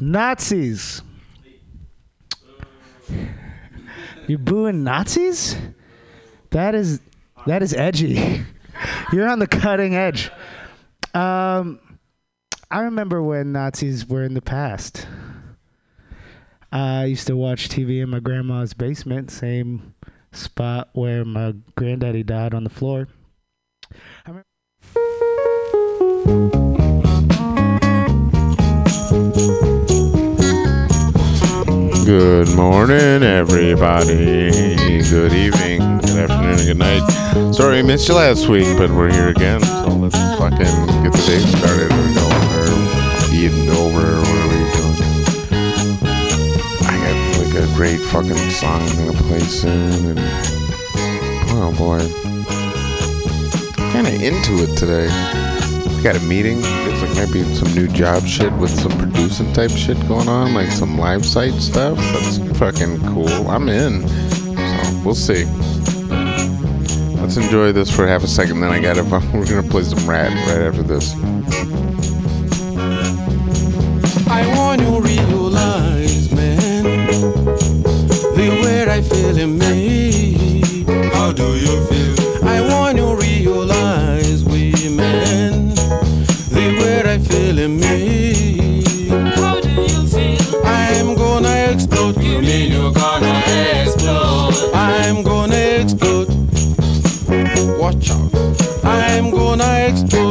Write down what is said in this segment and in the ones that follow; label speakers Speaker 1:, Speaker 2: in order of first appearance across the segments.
Speaker 1: Nazis. You booing Nazis? That is that is edgy. You're on the cutting edge. Um, I remember when Nazis were in the past. I used to watch TV in my grandma's basement, same spot where my granddaddy died on the floor. I remember-
Speaker 2: Good morning, everybody. Good evening, good afternoon, good night. Sorry I missed you last week, but we're here again. So let's fucking get the day started. Or go, or eating over, or whatever you're doing. I got like a great fucking song I'm gonna play soon, and oh boy, kind of into it today. Got a meeting. Looks like maybe some new job shit with some producing type shit going on, like some live site stuff. That's fucking cool. I'm in. So we'll see. Let's enjoy this for half a second. Then I got to. We're gonna play some rat right after this.
Speaker 3: I want you realize, man, the way I feel in me. I'm gonna explode.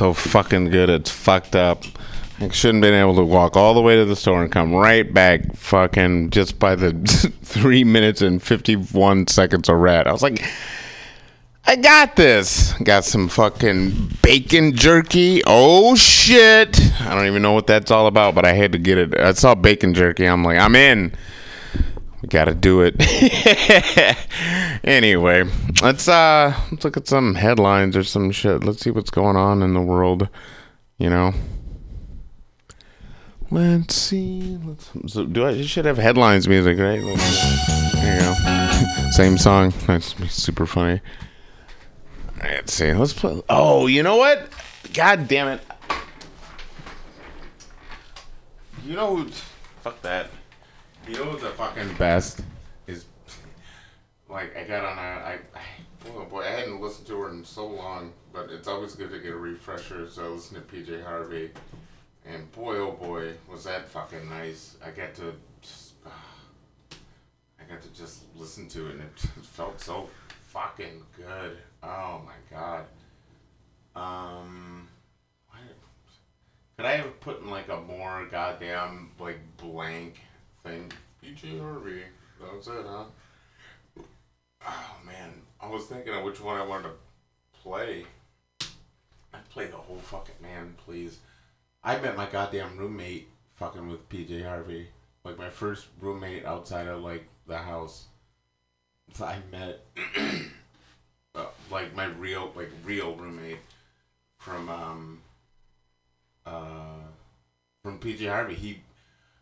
Speaker 2: So fucking good. It's fucked up. I shouldn't been able to walk all the way to the store and come right back fucking just by the three minutes and 51 seconds of rat. I was like, I got this. Got some fucking bacon jerky. Oh shit. I don't even know what that's all about, but I had to get it. I saw bacon jerky. I'm like, I'm in. We gotta do it. anyway, let's uh let's look at some headlines or some shit. Let's see what's going on in the world. You know. Let's see. Let's, so do I? Should have headlines music, right? There you go. Same song. That's super funny. Let's see. Let's play. Oh, you know what? God damn it. You know who? Fuck that. You know the fucking best is like I got on a I, I oh boy I hadn't listened to her in so long, but it's always good to get a refresher. So I listen to PJ Harvey, and boy oh boy was that fucking nice. I got to just, I got to just listen to it, and it felt so fucking good. Oh my god. Um, could I have put in like a more goddamn like blank thing? PJ Harvey. That was it, huh? Oh man, I was thinking of which one I wanted to play. I'd play the whole fucking man, please. I met my goddamn roommate fucking with PJ Harvey. Like my first roommate outside of like the house. So I met uh, like my real like real roommate from um uh from PJ Harvey. He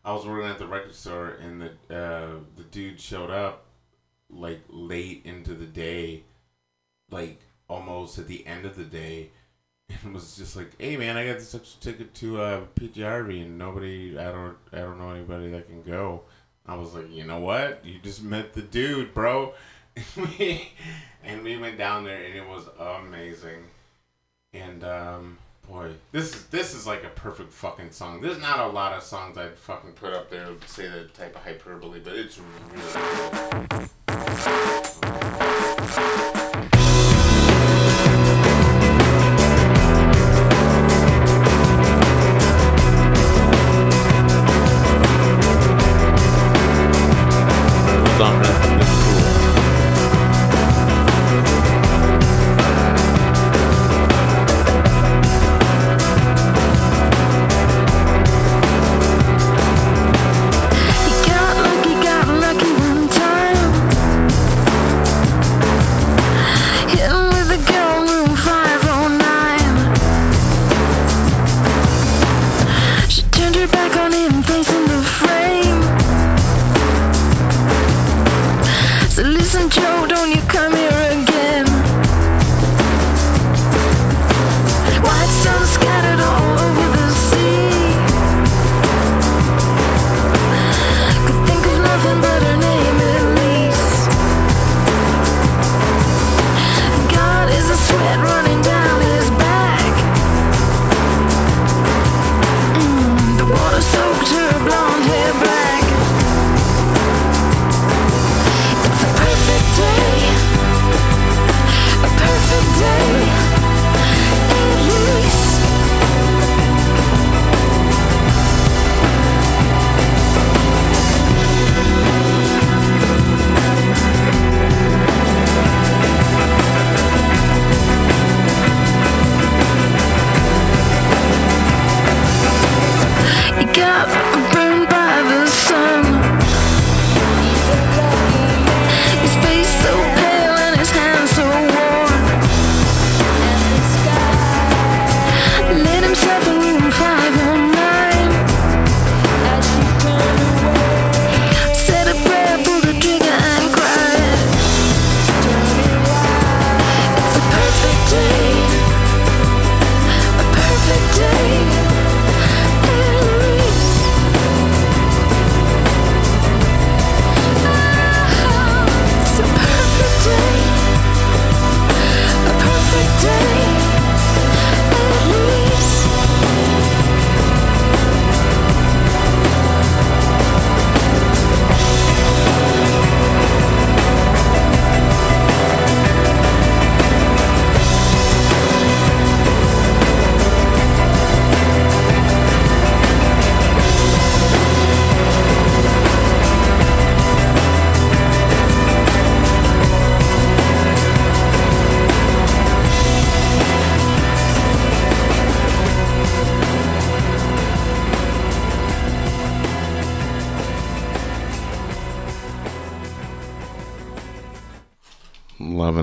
Speaker 2: I was working at the record store and the uh the dude showed up like late into the day, like almost at the end of the day, and was just like, "Hey man, I got this extra ticket to uh, Harvey, and nobody, I don't, I don't know anybody that can go." I was like, "You know what? You just met the dude, bro." and we went down there, and it was amazing. And um, boy, this is this is like a perfect fucking song. There's not a lot of songs I'd fucking put up there to say that type of hyperbole, but it's really good.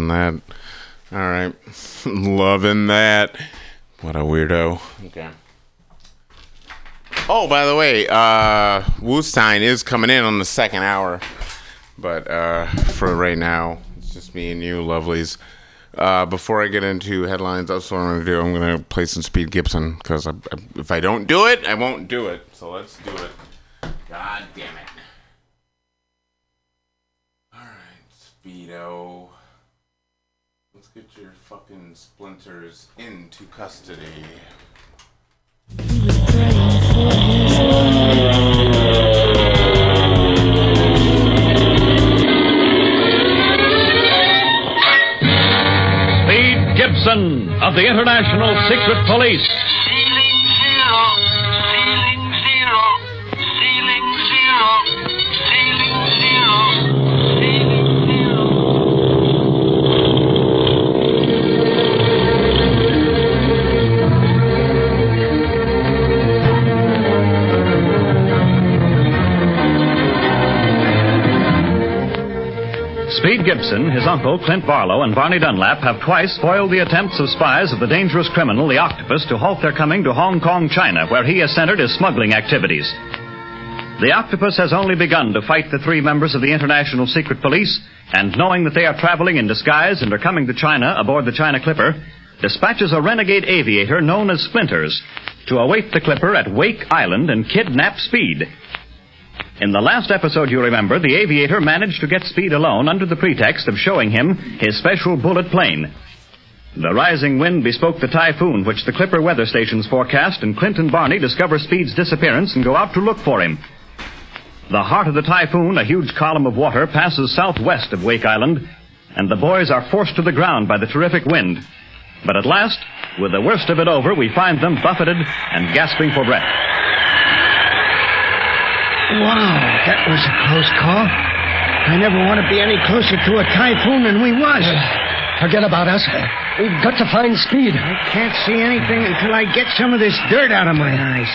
Speaker 2: Loving that. All right. Loving that. What a weirdo. Okay. Oh, by the way, uh, Woostein is coming in on the second hour. But uh, for right now, it's just me and you, lovelies. Uh, before I get into headlines, that's what I'm going to do. I'm going to play some Speed Gibson because if I don't do it, I won't do it. So let's do it. God damn it. Alright, Speedo. Fucking splinters into custody.
Speaker 4: Gibson of the International Secret Police. Gibson, his uncle, Clint Barlow, and Barney Dunlap have twice foiled the attempts of spies of the dangerous criminal, the Octopus, to halt their coming to Hong Kong, China, where he has centered his smuggling activities. The Octopus has only begun to fight the three members of the International Secret Police, and knowing that they are traveling in disguise and are coming to China aboard the China Clipper, dispatches a renegade aviator known as Splinters to await the Clipper at Wake Island and kidnap Speed. In the last episode, you remember, the aviator managed to get Speed alone under the pretext of showing him his special bullet plane. The rising wind bespoke the typhoon which the Clipper weather stations forecast, and Clint and Barney discover Speed's disappearance and go out to look for him. The heart of the typhoon, a huge column of water, passes southwest of Wake Island, and the boys are forced to the ground by the terrific wind. But at last, with the worst of it over, we find them buffeted and gasping for breath.
Speaker 5: Wow, that was a close call. I never want to be any closer to a typhoon than we was.
Speaker 6: Uh, forget about us. We've got to find speed.
Speaker 5: I can't see anything until I get some of this dirt out of my eyes.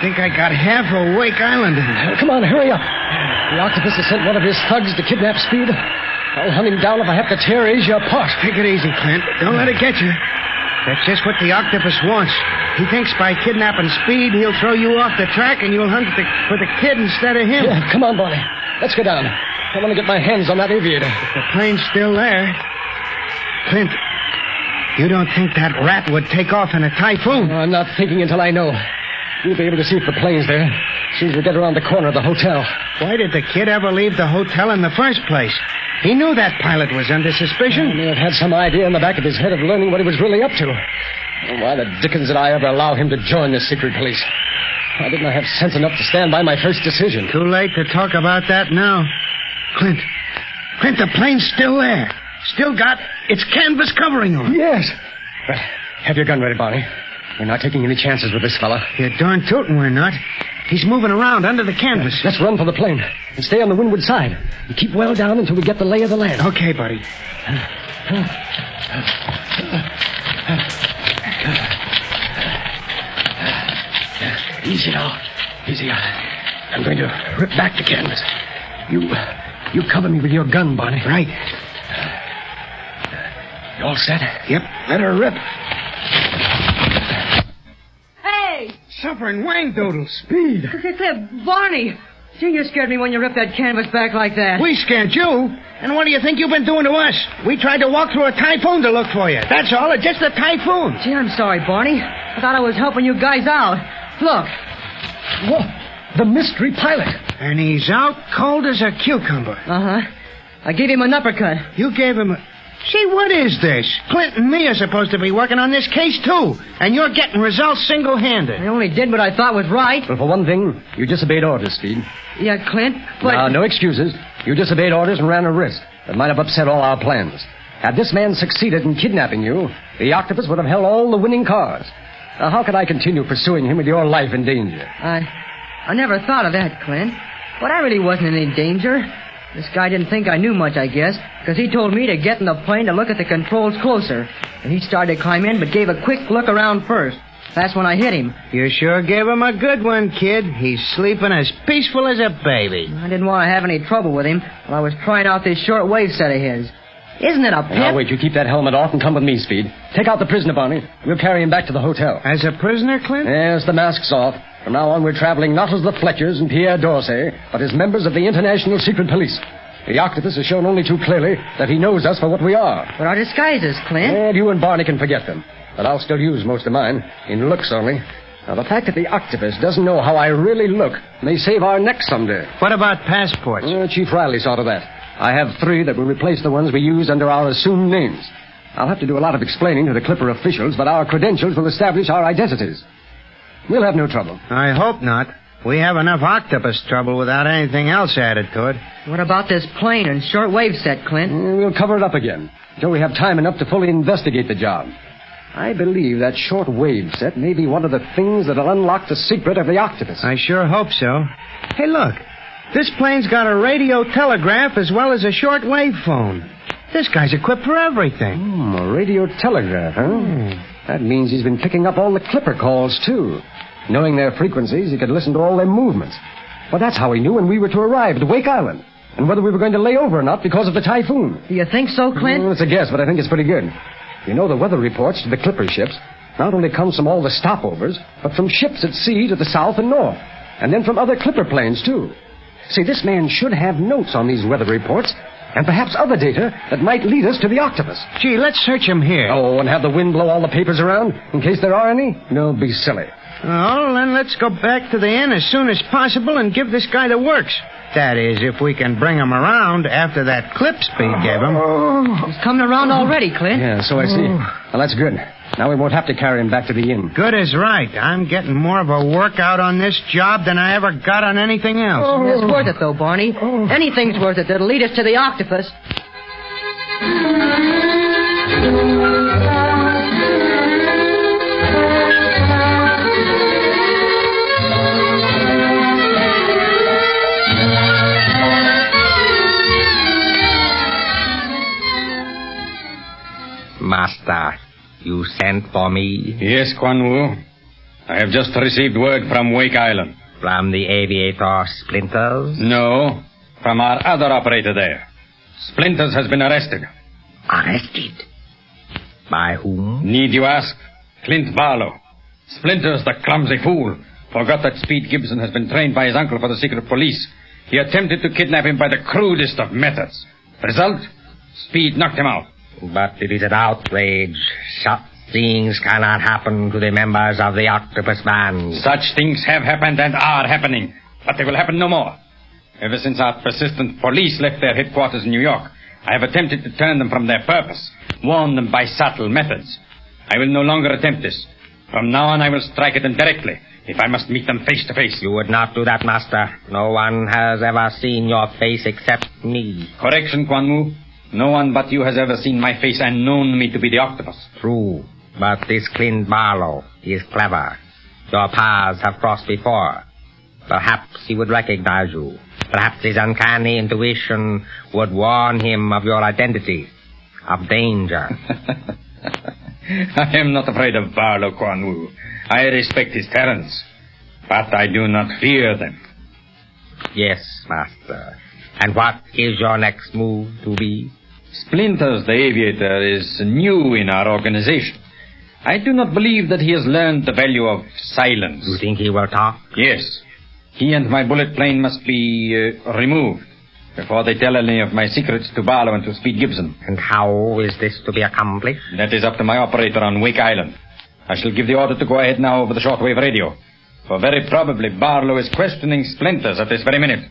Speaker 5: Think I got half of Wake Island in it.
Speaker 6: Come on, hurry up. The octopus has sent one of his thugs to kidnap Speed. I'll hunt him down if I have to tear Asia apart.
Speaker 5: Take it easy, Clint. Don't let it get you. That's just what the octopus wants. He thinks by kidnapping Speed, he'll throw you off the track and you'll hunt the, for the kid instead of him.
Speaker 6: Yeah, come on, Barney. Let's go down. I want to get my hands on that aviator.
Speaker 5: If The plane's still there. Clint, you don't think that rat would take off in a typhoon?
Speaker 6: I'm not thinking until I know. We'll be able to see if the plane's there as soon as we get around the corner of the hotel.
Speaker 5: Why did the kid ever leave the hotel in the first place? He knew that pilot was under suspicion.
Speaker 6: He may have had some idea in the back of his head of learning what he was really up to. Why the dickens did I ever allow him to join the secret police? Why didn't I have sense enough to stand by my first decision?
Speaker 5: Too late to talk about that now. Clint, Clint, the plane's still there. Still got its canvas covering on.
Speaker 6: Yes. Well, have your gun ready, Barney. We're not taking any chances with this fella.
Speaker 5: You're darn tootin' we're not. He's moving around under the canvas.
Speaker 6: Let's run for the plane and stay on the windward side. And keep well down until we get the lay of the land.
Speaker 5: Okay, buddy.
Speaker 6: Easy now. Easy. I'm going to rip back the canvas. You, you cover me with your gun, Barney.
Speaker 5: Right.
Speaker 6: You all set?
Speaker 5: Yep. Let her rip. Suffering wang doodle.
Speaker 6: Speed.
Speaker 7: Barney! Gee, you scared me when you ripped that canvas back like that.
Speaker 5: We scared you. And what do you think you've been doing to us? We tried to walk through a typhoon to look for you. That's all. It's just a typhoon.
Speaker 7: Gee, I'm sorry, Barney. I thought I was helping you guys out. Look,
Speaker 6: Whoa. The mystery pilot.
Speaker 5: And he's out cold as a cucumber.
Speaker 7: uh huh. I gave him an uppercut.
Speaker 5: You gave him a. See, what is this? Clint and me are supposed to be working on this case, too. And you're getting results single handed.
Speaker 7: I only did what I thought was right.
Speaker 6: Well, for one thing, you disobeyed orders, Speed.
Speaker 7: Yeah, Clint, but.
Speaker 6: Now, no excuses. You disobeyed orders and ran a risk that might have upset all our plans. Had this man succeeded in kidnapping you, the octopus would have held all the winning cards. Now, how could I continue pursuing him with your life in danger?
Speaker 7: I. I never thought of that, Clint. But I really wasn't in any danger. This guy didn't think I knew much, I guess, because he told me to get in the plane to look at the controls closer. And he started to climb in, but gave a quick look around first. That's when I hit him.
Speaker 5: You sure gave him a good one, kid. He's sleeping as peaceful as a baby.
Speaker 7: I didn't want to have any trouble with him while I was trying out this short wave set of his. Isn't it a
Speaker 6: Now,
Speaker 7: pip?
Speaker 6: wait, you keep that helmet off and come with me, Speed. Take out the prisoner, Barney. We'll carry him back to the hotel.
Speaker 5: As a prisoner, Clint?
Speaker 6: Yes, the mask's off. From now on, we're traveling not as the Fletchers and Pierre Dorsey, but as members of the International Secret Police. The octopus has shown only too clearly that he knows us for what we are.
Speaker 7: But our disguises, Clint.
Speaker 6: And you and Barney can forget them. But I'll still use most of mine, in looks only. Now, the fact that the octopus doesn't know how I really look may save our necks someday.
Speaker 5: What about passports?
Speaker 6: Uh, Chief Riley saw to that. I have three that will replace the ones we used under our assumed names. I'll have to do a lot of explaining to the Clipper officials, but our credentials will establish our identities. We'll have no trouble.
Speaker 5: I hope not. We have enough octopus trouble without anything else added to it.
Speaker 7: What about this plane and shortwave set, Clint?
Speaker 6: Uh, We'll cover it up again until we have time enough to fully investigate the job. I believe that short wave set may be one of the things that'll unlock the secret of the octopus.
Speaker 5: I sure hope so. Hey, look. This plane's got a radio telegraph as well as a shortwave phone. This guy's equipped for everything.
Speaker 6: Hmm, a radio telegraph, huh? That means he's been picking up all the Clipper calls, too. Knowing their frequencies, he could listen to all their movements. Well, that's how he knew when we were to arrive at Wake Island. And whether we were going to lay over or not because of the typhoon.
Speaker 7: Do you think so, Clint?
Speaker 6: Well, it's a guess, but I think it's pretty good. You know, the weather reports to the Clipper ships not only comes from all the stopovers, but from ships at sea to the south and north. And then from other Clipper planes, too. See, this man should have notes on these weather reports, and perhaps other data that might lead us to the octopus.
Speaker 5: Gee, let's search him here.
Speaker 6: Oh, and have the wind blow all the papers around in case there are any? Don't be silly.
Speaker 5: Well, then let's go back to the inn as soon as possible and give this guy the works. That is, if we can bring him around after that clip speed gave him. Oh.
Speaker 7: He's coming around already, Clint.
Speaker 6: Yeah, so I see. Oh. Well, that's good. Now we won't have to carry him back to the inn.
Speaker 5: Good is right. I'm getting more of a workout on this job than I ever got on anything else.
Speaker 7: It's worth it, though, Barney. Oh. Anything's worth it that'll lead us to the octopus.
Speaker 8: Master, you sent for me
Speaker 9: Yes, Quan Wu. I have just received word from Wake Island.
Speaker 8: from the aviator Splinters?
Speaker 9: No, from our other operator there. Splinters has been arrested.
Speaker 8: Arrested. By whom?
Speaker 9: Need you ask? Clint Barlow. Splinters, the clumsy fool, forgot that Speed Gibson has been trained by his uncle for the secret police. He attempted to kidnap him by the crudest of methods. Result? Speed knocked him out.
Speaker 8: But it is an outrage. Such things cannot happen to the members of the octopus band.
Speaker 9: Such things have happened and are happening, but they will happen no more. Ever since our persistent police left their headquarters in New York, I have attempted to turn them from their purpose, warn them by subtle methods. I will no longer attempt this. From now on, I will strike at them directly, if I must meet them face to face.
Speaker 8: You would not do that, Master. No one has ever seen your face except me.
Speaker 9: Correction, Quan Wu. No one but you has ever seen my face and known me to be the octopus.
Speaker 8: True. But this Clint Barlow is clever. Your paths have crossed before. Perhaps he would recognize you. Perhaps his uncanny intuition would warn him of your identity, of danger.
Speaker 9: I am not afraid of Barlow, Quan Wu. I respect his talents, but I do not fear them.
Speaker 8: yes, Master. And what is your next move to be?
Speaker 9: Splinters, the aviator, is new in our organization. I do not believe that he has learned the value of silence.
Speaker 8: You think he will talk?
Speaker 9: Yes. He and my bullet plane must be uh, removed before they tell any of my secrets to Barlow and to Speed Gibson.
Speaker 8: And how is this to be accomplished?
Speaker 9: That is up to my operator on Wake Island. I shall give the order to go ahead now over the shortwave radio. For very probably Barlow is questioning Splinters at this very minute.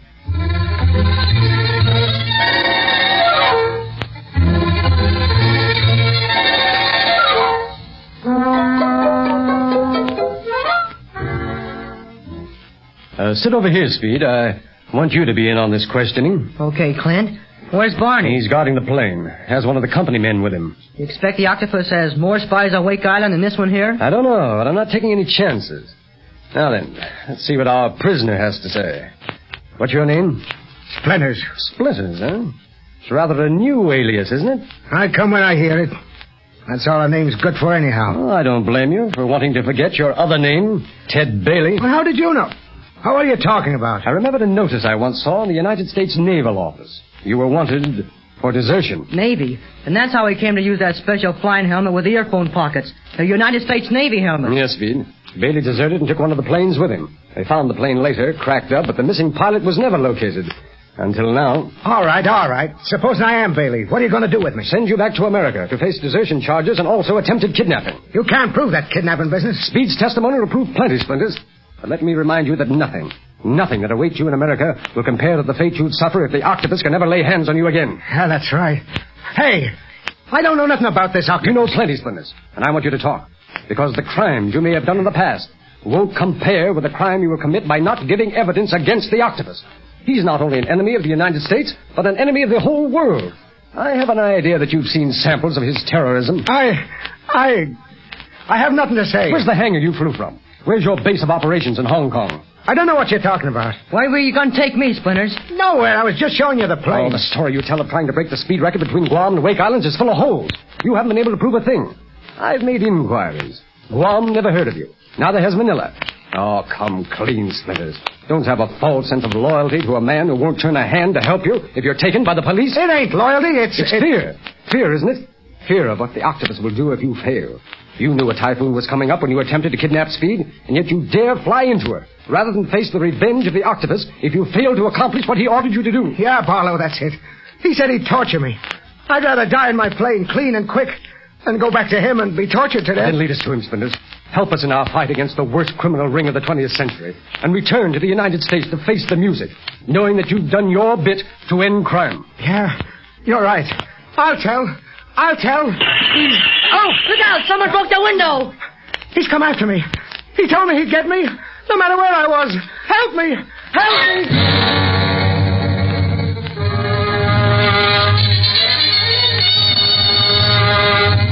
Speaker 6: Sit over here, Speed. I want you to be in on this questioning.
Speaker 7: Okay, Clint. Where's Barney?
Speaker 6: He's guarding the plane. Has one of the company men with him.
Speaker 7: You expect the octopus has more spies on Wake Island than this one here?
Speaker 6: I don't know, but I'm not taking any chances. Now then, let's see what our prisoner has to say. What's your name?
Speaker 5: Splinters.
Speaker 6: Splinters, huh? It's rather a new alias, isn't it?
Speaker 5: I come when I hear it. That's all a name's good for anyhow.
Speaker 6: Well, I don't blame you for wanting to forget your other name, Ted Bailey.
Speaker 5: Well, how did you know? How are you talking about?
Speaker 6: I remembered a notice I once saw in the United States Naval Office. You were wanted For desertion.
Speaker 7: Navy. And that's how he came to use that special flying helmet with earphone pockets. The United States Navy helmet.
Speaker 6: Yes, Speed. Bailey deserted and took one of the planes with him. They found the plane later, cracked up, but the missing pilot was never located. Until now.
Speaker 5: All right, all right. Suppose I am Bailey. What are you going to do with me?
Speaker 6: Send you back to America to face desertion charges and also attempted kidnapping.
Speaker 5: You can't prove that kidnapping business.
Speaker 6: Speed's testimony will prove plenty, Splinters. But let me remind you that nothing, nothing that awaits you in America will compare to the fate you'd suffer if the octopus can never lay hands on you again.
Speaker 5: Yeah, that's right. Hey, I don't know nothing about this octopus.
Speaker 6: You know plenty, Splinters, and I want you to talk. Because the crimes you may have done in the past won't compare with the crime you will commit by not giving evidence against the octopus. He's not only an enemy of the United States, but an enemy of the whole world. I have an idea that you've seen samples of his terrorism.
Speaker 5: I. I. I have nothing to say.
Speaker 6: Where's the hangar you flew from? Where's your base of operations in Hong Kong?
Speaker 5: I don't know what you're talking about.
Speaker 7: Why were you going to take me, Splinters?
Speaker 5: Nowhere. I was just showing you the plane.
Speaker 6: Oh,
Speaker 5: plane.
Speaker 6: the story you tell of trying to break the speed record between Guam and Wake Islands is full of holes. You haven't been able to prove a thing. I've made inquiries. Guam never heard of you. Neither has Manila. Oh, come clean, Splinters. Don't have a false sense of loyalty to a man who won't turn a hand to help you if you're taken by the police.
Speaker 5: It ain't loyalty. It's,
Speaker 6: It's
Speaker 5: it-
Speaker 6: fear. Fear, isn't it? Fear of what the octopus will do if you fail. You knew a typhoon was coming up when you attempted to kidnap Speed, and yet you dare fly into her, rather than face the revenge of the octopus if you fail to accomplish what he ordered you to do.
Speaker 5: Yeah, Barlow, that's it. He said he'd torture me. I'd rather die in my plane clean and quick than go back to him and be tortured to death.
Speaker 6: Then lead us to him, Splinters. Help us in our fight against the worst criminal ring of the 20th century, and return to the United States to face the music, knowing that you've done your bit to end crime.
Speaker 5: Yeah, you're right. I'll tell. I'll tell. He's,
Speaker 7: Oh, look out! Someone broke the window!
Speaker 5: he's come after me. He told me he'd get me, no matter where I was. Help me! Help me!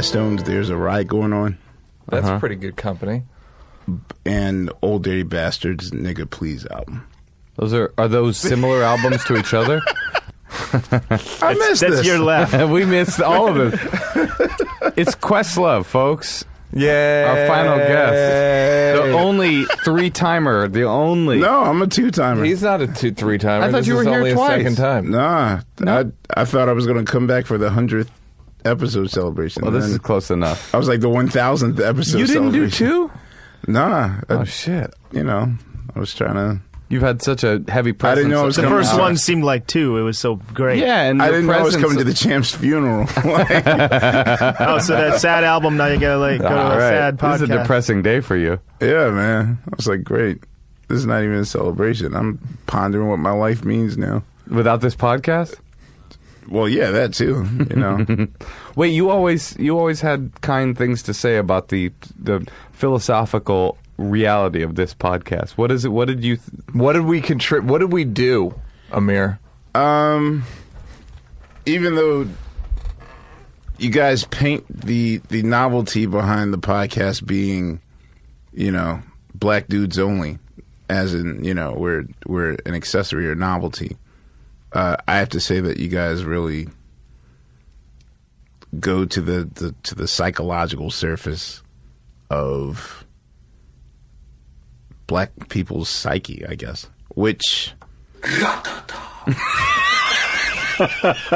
Speaker 10: Stones, there's a riot going on.
Speaker 11: That's
Speaker 10: Uh-huh.
Speaker 11: pretty good company.
Speaker 10: And Old Dirty Bastards, Nigga Please album.
Speaker 12: Those are are those similar albums to each other?
Speaker 10: I missed that's this. Your left.
Speaker 12: we missed all of it. It's Questlove, folks.
Speaker 11: Yeah.
Speaker 12: Our final guest. The only three timer. The only.
Speaker 10: No, I'm a two timer.
Speaker 11: He's not a two three timer.
Speaker 12: I thought
Speaker 11: This
Speaker 12: you were
Speaker 11: is
Speaker 12: here
Speaker 11: only
Speaker 12: twice.
Speaker 11: A second time.
Speaker 10: Nah, I, I thought I was going to come back for the 100th episode celebration.
Speaker 12: Well, this is close enough.
Speaker 10: I was like the 1000th episode
Speaker 12: You didn't do
Speaker 10: celebration.
Speaker 12: two?
Speaker 10: Nah.
Speaker 12: Oh shit!
Speaker 10: You know, I was trying to.
Speaker 12: You've had such a heavy
Speaker 10: I
Speaker 12: presence.
Speaker 10: didn't know it was
Speaker 13: The
Speaker 10: coming
Speaker 13: first
Speaker 10: out.
Speaker 13: one seemed like two. It was so great.
Speaker 12: Yeah, and
Speaker 10: I
Speaker 12: your
Speaker 10: didn't know I was
Speaker 12: presence-
Speaker 10: coming to the champ's funeral. Like,
Speaker 13: oh, so that sad album. Now you gotta like go to
Speaker 12: All
Speaker 13: a
Speaker 12: right.
Speaker 13: sad podcast.
Speaker 12: This is a depressing day for you.
Speaker 10: yeah, man. I was like, great. This is not even a celebration. I'm pondering what my life means now.
Speaker 12: Without this podcast?
Speaker 10: Well, yeah, that too. You know.
Speaker 12: Wait, you always you always had kind things to say about the the philosophical reality of this podcast. What is it? What did you? Th-
Speaker 11: What did we contribute? What did we do, Amir?
Speaker 10: Um, even though you guys paint the the novelty behind the podcast being, you know, black dudes only, as in you know we're we're an accessory or novelty. Uh, I have to say that you guys really go to the, the to the psychological surface of black people's psyche, I guess, which.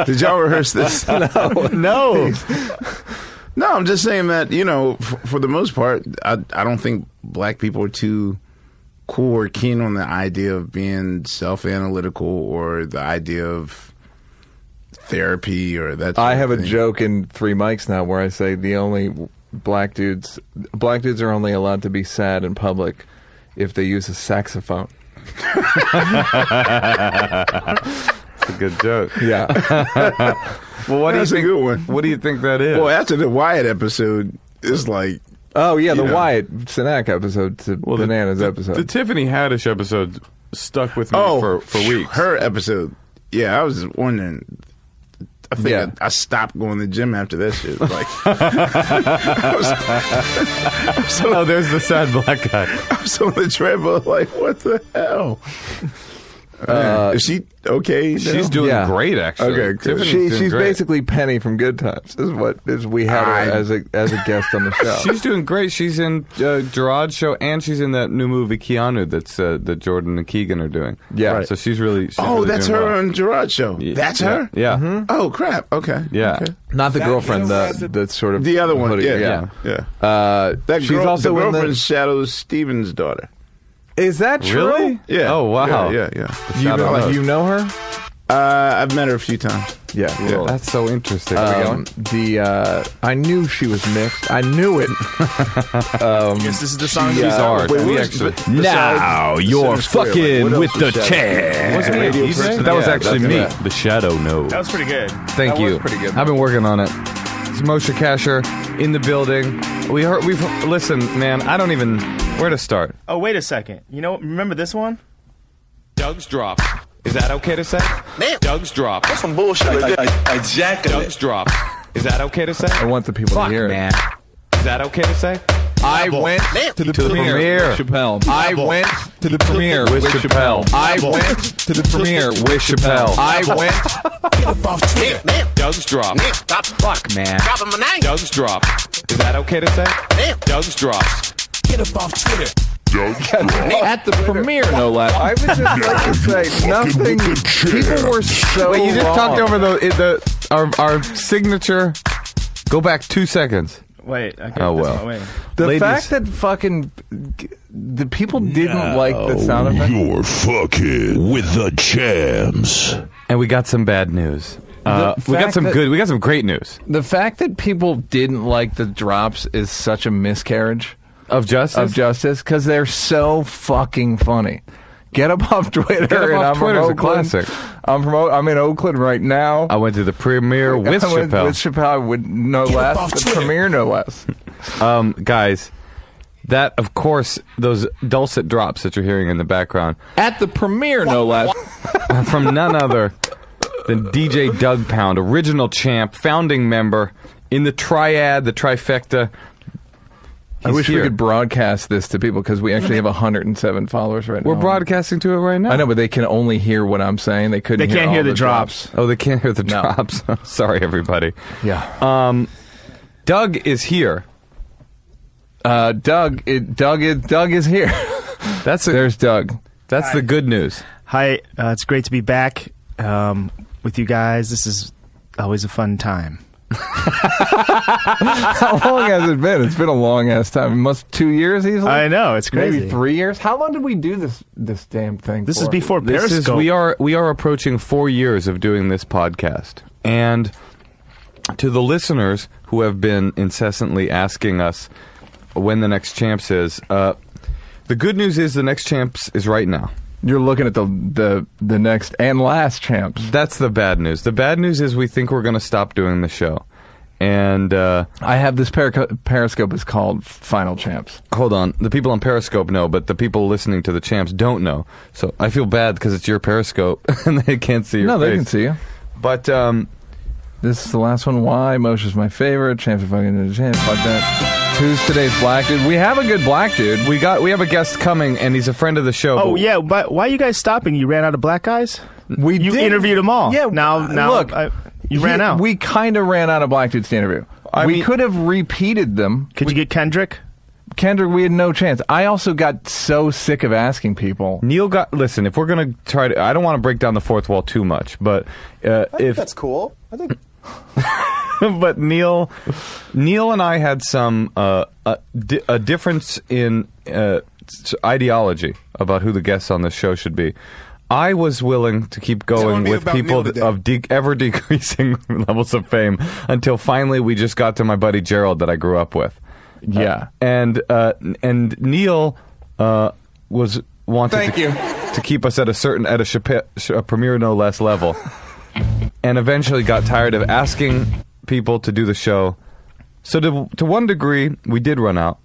Speaker 10: Did y'all rehearse this?
Speaker 13: no, no.
Speaker 10: No, I'm just saying that you know, for, for the most part, I I don't think black people are too cool or keen on the idea of being self-analytical or the idea of therapy or that.
Speaker 11: I have
Speaker 10: of
Speaker 11: a joke in three mics now where I say the only black dudes, black dudes are only allowed to be sad in public if they use a saxophone.
Speaker 12: It's a good joke.
Speaker 11: Yeah.
Speaker 12: well, what
Speaker 10: That's
Speaker 12: do you think?
Speaker 10: good one.
Speaker 12: What do you think that is?
Speaker 10: Well, after the Wyatt episode, it's like
Speaker 11: Oh yeah, the
Speaker 10: You know.
Speaker 11: Wyatt Cenac episode to Bananas episode.
Speaker 12: the Tiffany Haddish episode stuck with me
Speaker 10: oh
Speaker 12: for for weeks.
Speaker 10: Her episode, yeah, I was just wondering. I think
Speaker 11: Yeah.
Speaker 10: I, I stopped going to the gym after that shit. Like, I was, I
Speaker 12: oh, there's the sad black guy.
Speaker 10: I was on the treadmill, like, what the hell? Man, is she okay? now?
Speaker 12: She's doing
Speaker 11: Yeah.
Speaker 12: great, actually.
Speaker 10: Okay, good.
Speaker 12: Tiffany's
Speaker 11: she,
Speaker 12: doing
Speaker 11: she's
Speaker 12: great.
Speaker 11: basically Penny from Good Times. Is what is we had her
Speaker 10: I-
Speaker 11: as a as a guest on the show.
Speaker 12: She's doing great. She's in uh, Gerard's show, and she's in that new movie Keanu that's uh, that Jordan and Keegan are doing.
Speaker 11: Yeah.
Speaker 12: Right. So she's really. She's
Speaker 10: Oh,
Speaker 12: really
Speaker 10: that's
Speaker 12: doing
Speaker 10: her
Speaker 12: well.
Speaker 10: on Gerard's show.
Speaker 12: Yeah.
Speaker 10: That's
Speaker 12: Yeah.
Speaker 10: her.
Speaker 12: Yeah.
Speaker 10: Oh crap. Okay.
Speaker 12: Yeah.
Speaker 10: Okay.
Speaker 11: Not the
Speaker 10: That-
Speaker 11: girlfriend,
Speaker 10: you
Speaker 11: the the sort of
Speaker 10: The other one.
Speaker 11: hoodie-
Speaker 10: Yeah. Yeah.
Speaker 11: Uh,
Speaker 10: That
Speaker 11: she's
Speaker 10: girl,
Speaker 11: also
Speaker 10: the
Speaker 11: in
Speaker 10: girlfriend
Speaker 11: the.
Speaker 10: Shadoe Stevens' daughter.
Speaker 11: Is that true?
Speaker 12: Really?
Speaker 10: Yeah.
Speaker 12: Oh wow.
Speaker 10: Yeah. Yeah. yeah.
Speaker 11: You know,
Speaker 12: out.
Speaker 11: you know her?
Speaker 10: Uh, I've met her a few times.
Speaker 11: Yeah.
Speaker 10: Yeah.
Speaker 12: That's so interesting.
Speaker 11: Um, the uh, I knew she was mixed. I knew it. um,
Speaker 13: Yes, this is the song.
Speaker 11: She's
Speaker 13: you-
Speaker 12: ours.
Speaker 10: Wait,
Speaker 12: we actually.
Speaker 10: but- besides Center Square, like, what else was Shadoe?
Speaker 12: Wasn't
Speaker 10: Radio
Speaker 12: it?
Speaker 10: person?
Speaker 12: That was
Speaker 11: Yeah,
Speaker 12: actually
Speaker 11: that's
Speaker 12: me.
Speaker 11: it.
Speaker 12: The shadow knows.
Speaker 13: That was pretty good.
Speaker 12: Thank
Speaker 11: That
Speaker 12: you.
Speaker 11: was pretty good.
Speaker 12: I've been working on it. It's Moshe Kasher in the building. We heard. We've listen, man. I don't even where to start.
Speaker 13: Oh, wait a second. You know, remember this one?
Speaker 12: Doug's drop. Is that okay to say? Man, Doug's drop. That's
Speaker 14: some bullshit. I, I, I jack
Speaker 12: Doug's drop. Is that okay to say?
Speaker 11: I want the people
Speaker 12: Fuck,
Speaker 11: to hear
Speaker 12: man. Is that okay to say?
Speaker 11: I went to the premiere with Chappelle. I went to the premiere with Chappelle. I went to the premiere with Chappelle. I went.
Speaker 12: Get up off Twitter. Doug's drop. Fuck, man. Doug's drop. Is that okay to say? Doug's drop. Get up off Twitter.
Speaker 11: At the premiere, no less. I would just like to say nothing. People were so.
Speaker 12: Wait, you just
Speaker 11: wrong.
Speaker 12: talked over the the our our signature. Go back two seconds.
Speaker 13: Wait. Okay,
Speaker 12: Oh, well.
Speaker 11: The
Speaker 12: Ladies-
Speaker 11: fact that fucking the people didn't like the sound effect.
Speaker 15: You're fucking with the champs.
Speaker 12: And we got some bad news. Uh, we got some
Speaker 11: that-
Speaker 12: good. We got some great news
Speaker 11: The fact that people didn't like the drops is such a miscarriage
Speaker 12: of justice.
Speaker 11: of justice because they're so fucking funny. Get up off Twitter.
Speaker 12: Get Up
Speaker 11: and
Speaker 12: Off
Speaker 11: I'm from
Speaker 12: Twitter's a
Speaker 11: Oakland.
Speaker 12: classic.
Speaker 11: I'm from. O- I'm in Oakland right now.
Speaker 12: I went to the premiere with
Speaker 11: I went
Speaker 12: Chappelle.
Speaker 11: With Chappelle, with no less. The premiere, no less.
Speaker 12: Um, guys, that of course those dulcet drops that you're hearing in the background
Speaker 11: At the premiere, no less.
Speaker 12: are from none other than DJ Douggpound, original champ, founding member in the triad, the trifecta.
Speaker 11: I wish
Speaker 12: here.
Speaker 11: we could broadcast this to people because we actually have 107 followers right now.
Speaker 12: We're broadcasting to it right now.
Speaker 11: I know, but they can only hear what I'm saying. They couldn't.
Speaker 13: They can't
Speaker 11: all
Speaker 13: hear the drops.
Speaker 12: Oh, they can't hear the
Speaker 11: No.
Speaker 12: drops. Sorry, everybody.
Speaker 11: Yeah.
Speaker 12: Um, Doug is here.
Speaker 11: Uh, Doug. It, Doug. Is, Doug is here.
Speaker 12: That's a,
Speaker 11: There's Doug.
Speaker 12: that's the good news.
Speaker 13: Hi. Uh, it's great to be back um, with you guys. This is always a fun time.
Speaker 11: How long has it been? It's been a long ass time. It must two years easily.
Speaker 13: I know it's crazy.
Speaker 11: Maybe three years. How long did we do this this damn thing?
Speaker 13: This
Speaker 11: for?
Speaker 13: is before
Speaker 12: This is we are we are approaching four years of doing this podcast, and to the listeners who have been incessantly asking us when the next champs is, uh, the good news is the next champs is right now.
Speaker 11: You're looking at the the the next and last champs.
Speaker 12: That's the bad news. The bad news is we think we're going to stop doing the show, and uh,
Speaker 11: I have this perico- Periscope is called Final Champs.
Speaker 12: hold on, the people on Periscope know, but the people listening to the champs don't know. So I feel bad because it's your Periscope and they can't see your
Speaker 11: no,
Speaker 12: face.
Speaker 11: they can see you.
Speaker 12: But um,
Speaker 11: This is the last one. Why? Moshe's my favorite. champ Champs are fucking champs. Fuck that. Who's today's black dude? We have a good black dude.
Speaker 12: we got we have a guest coming, and he's a friend of the show.
Speaker 13: Oh
Speaker 12: but-
Speaker 13: yeah, but why are you guys stopping? You ran out of black guys.
Speaker 11: We
Speaker 13: You
Speaker 11: did-
Speaker 13: interviewed them all.
Speaker 11: Yeah.
Speaker 13: Now, now,
Speaker 11: look,
Speaker 13: I, you ran
Speaker 11: he-
Speaker 13: out.
Speaker 11: We kind of ran out of black dudes to interview.
Speaker 12: I
Speaker 11: we
Speaker 12: mean-
Speaker 11: could have repeated them.
Speaker 13: Could you get Kendrick?
Speaker 11: Kendrick, we had no chance. I also got so sick of asking people.
Speaker 12: Neal got listen. If we're gonna try to, I don't want to break down the fourth wall too much, but uh, if
Speaker 16: That's cool. I think
Speaker 12: but Neal, Neal and I had some uh, a, di- a difference in uh, ideology about who the guests on this show should be. I was willing to keep going
Speaker 16: me
Speaker 12: with people
Speaker 16: Neal
Speaker 12: of de- ever decreasing levels of fame until finally we just got to my buddy Gerald that I grew up with.
Speaker 11: Yeah.
Speaker 12: and uh, and Neal uh, was wanted
Speaker 11: Thank
Speaker 12: to,
Speaker 11: you.
Speaker 12: to keep us at a certain at a, Chappelle, a premiere no less level, and eventually got tired of asking people to do the show. So to to one degree, we did run out,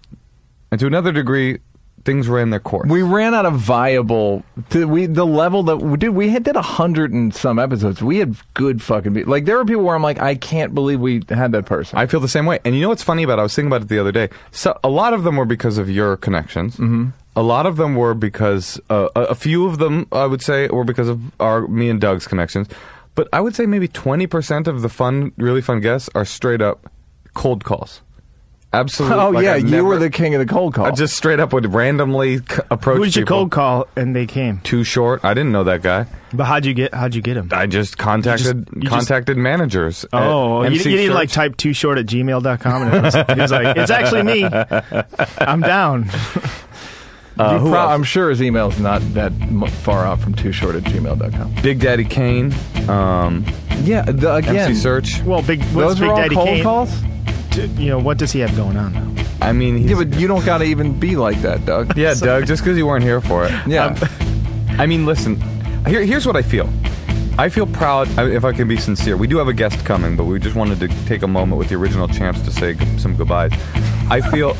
Speaker 12: and to another degree, things ran their course.
Speaker 11: We ran out of viable. To, we the level that we did. We had did a hundred and some episodes. We had good fucking. Be- like there were people where I'm like, I can't believe we had that person.
Speaker 12: I feel the same way. And you know what's funny about it? I was thinking about it the other day. So a lot of them were because of your connections. Mm-hmm. A lot of them were because uh, a, a few of them, I would say, were because of our me and Doug's connections. But I would say maybe twenty percent of the fun, really fun guests are straight up cold calls. Absolutely.
Speaker 11: oh
Speaker 12: Like,
Speaker 11: yeah,
Speaker 12: I
Speaker 11: you
Speaker 12: never-
Speaker 11: were the king of the cold call.
Speaker 12: I just straight up would randomly c- approach.
Speaker 13: Who did you
Speaker 12: people.
Speaker 13: cold call and they came?
Speaker 12: Too short. I didn't know that guy.
Speaker 13: But how'd you get? How'd you get him?
Speaker 12: I just contacted
Speaker 13: you just-
Speaker 12: contacted managers.
Speaker 13: Oh, you, you didn't like type too short at gmail.com and it was, was like, it's actually me. I'm down.
Speaker 12: Uh,
Speaker 11: pro- I'm sure his email's not that m- far off from too short at gmail.com.
Speaker 12: Big Daddy Kane. Um,
Speaker 11: Yeah, the, again,
Speaker 12: MC Serch.
Speaker 13: Well, big what's
Speaker 11: those
Speaker 13: Big
Speaker 11: are all
Speaker 13: Daddy
Speaker 11: cold
Speaker 13: Kane?
Speaker 11: calls.
Speaker 13: to- you know, what does he have going on now?
Speaker 12: I mean, he's,
Speaker 11: Yeah, but you don't got to even be like that, Doug.
Speaker 12: Yeah, Doug, just because you weren't here for it.
Speaker 11: Yeah.
Speaker 12: I mean, listen, here, here's what I feel. I feel proud, I- if I can be sincere. We do have a guest coming, but we just wanted to take a moment with the original champs to say g- some goodbyes. I feel.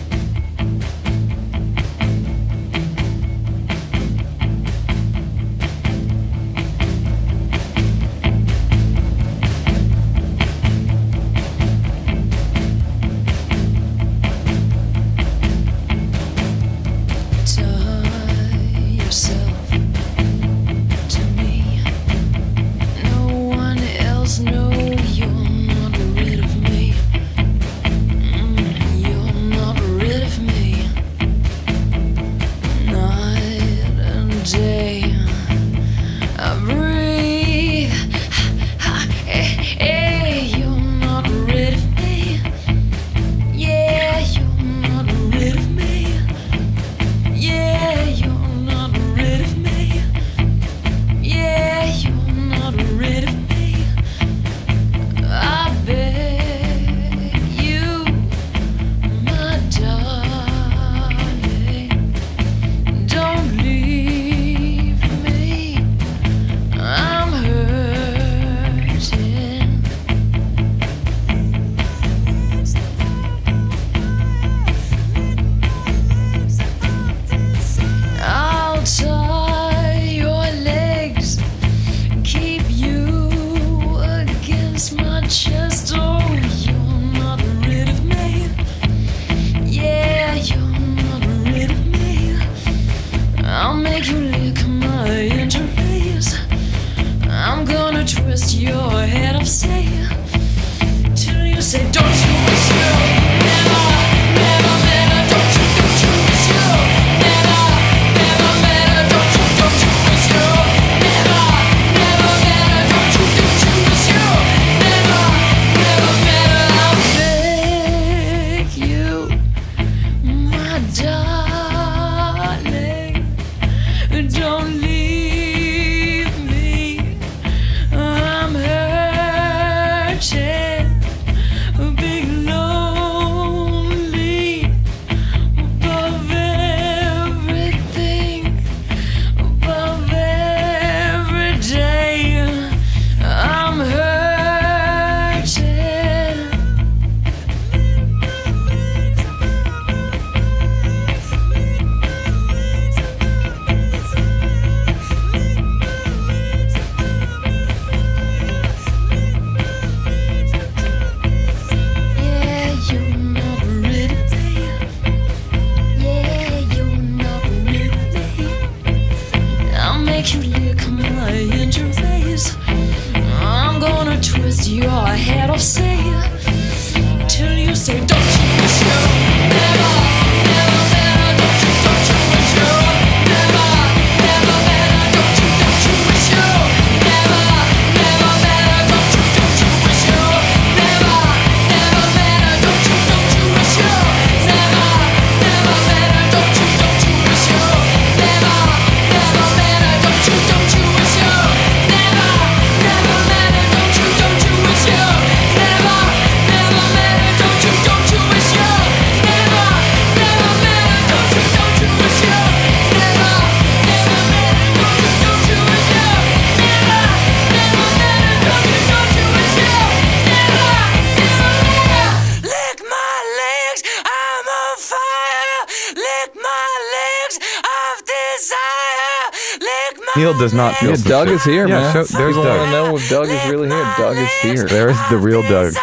Speaker 12: Does not feel
Speaker 11: Yeah,
Speaker 12: some
Speaker 11: Doug
Speaker 12: shit.
Speaker 11: is here,
Speaker 12: yeah,
Speaker 11: man.
Speaker 12: Show, there's
Speaker 11: People want to know if Doug is really here. Doug is here.
Speaker 12: There's the real Doug.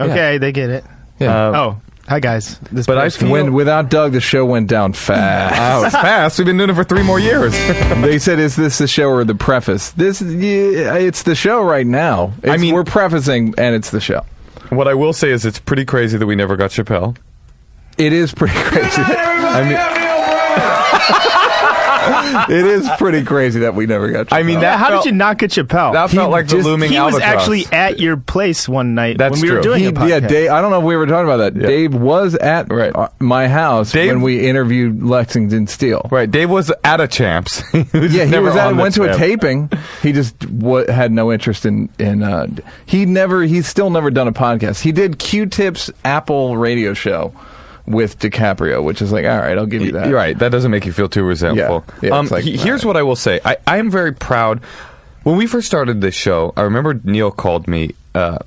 Speaker 13: Okay, they get it.
Speaker 11: Yeah.
Speaker 13: Uh, uh, oh, hi guys. This
Speaker 12: But I feel-
Speaker 11: when without Doug, the show went down fast.
Speaker 12: Oh, it's fast. We've been doing it for three more years.
Speaker 11: they said, "Is this the show or the preface?" This, yeah, it's the show right now. I mean, we're prefacing, and it's the show.
Speaker 12: What I will say is, it's pretty crazy that we never got Chappelle.
Speaker 11: It is pretty crazy.
Speaker 12: I mean,
Speaker 11: it is pretty crazy that we never got.
Speaker 12: I mean, that
Speaker 13: how
Speaker 12: felt-
Speaker 13: did you not get Chappelle?
Speaker 12: that
Speaker 13: He
Speaker 12: felt like the
Speaker 13: just-
Speaker 12: looming
Speaker 13: He was
Speaker 12: albatross.
Speaker 13: actually at your place one night
Speaker 12: That's
Speaker 13: when we were doing
Speaker 11: He-
Speaker 13: a podcast.
Speaker 11: yeah, Dave. I don't know if we were talking about that. Dave was at uh, my house
Speaker 12: Dave-
Speaker 11: when we interviewed Lexington Steele.
Speaker 12: Right, Dave was at a champs. He was
Speaker 11: yeah, he
Speaker 12: never
Speaker 11: was at,
Speaker 12: on the
Speaker 11: went to a taping. He just w- had no interest in in. Uh, he never. He's still never done a podcast. He did Q-Tip's Apple radio show with DiCaprio, which is like, all right, I'll give you that.
Speaker 12: You're right. That doesn't make you feel too resentful.
Speaker 11: Yeah, yeah,
Speaker 12: um,
Speaker 11: like,
Speaker 12: he- here's what I will say. I, I am very proud. When we first started this show, I remember Neal called me, uh,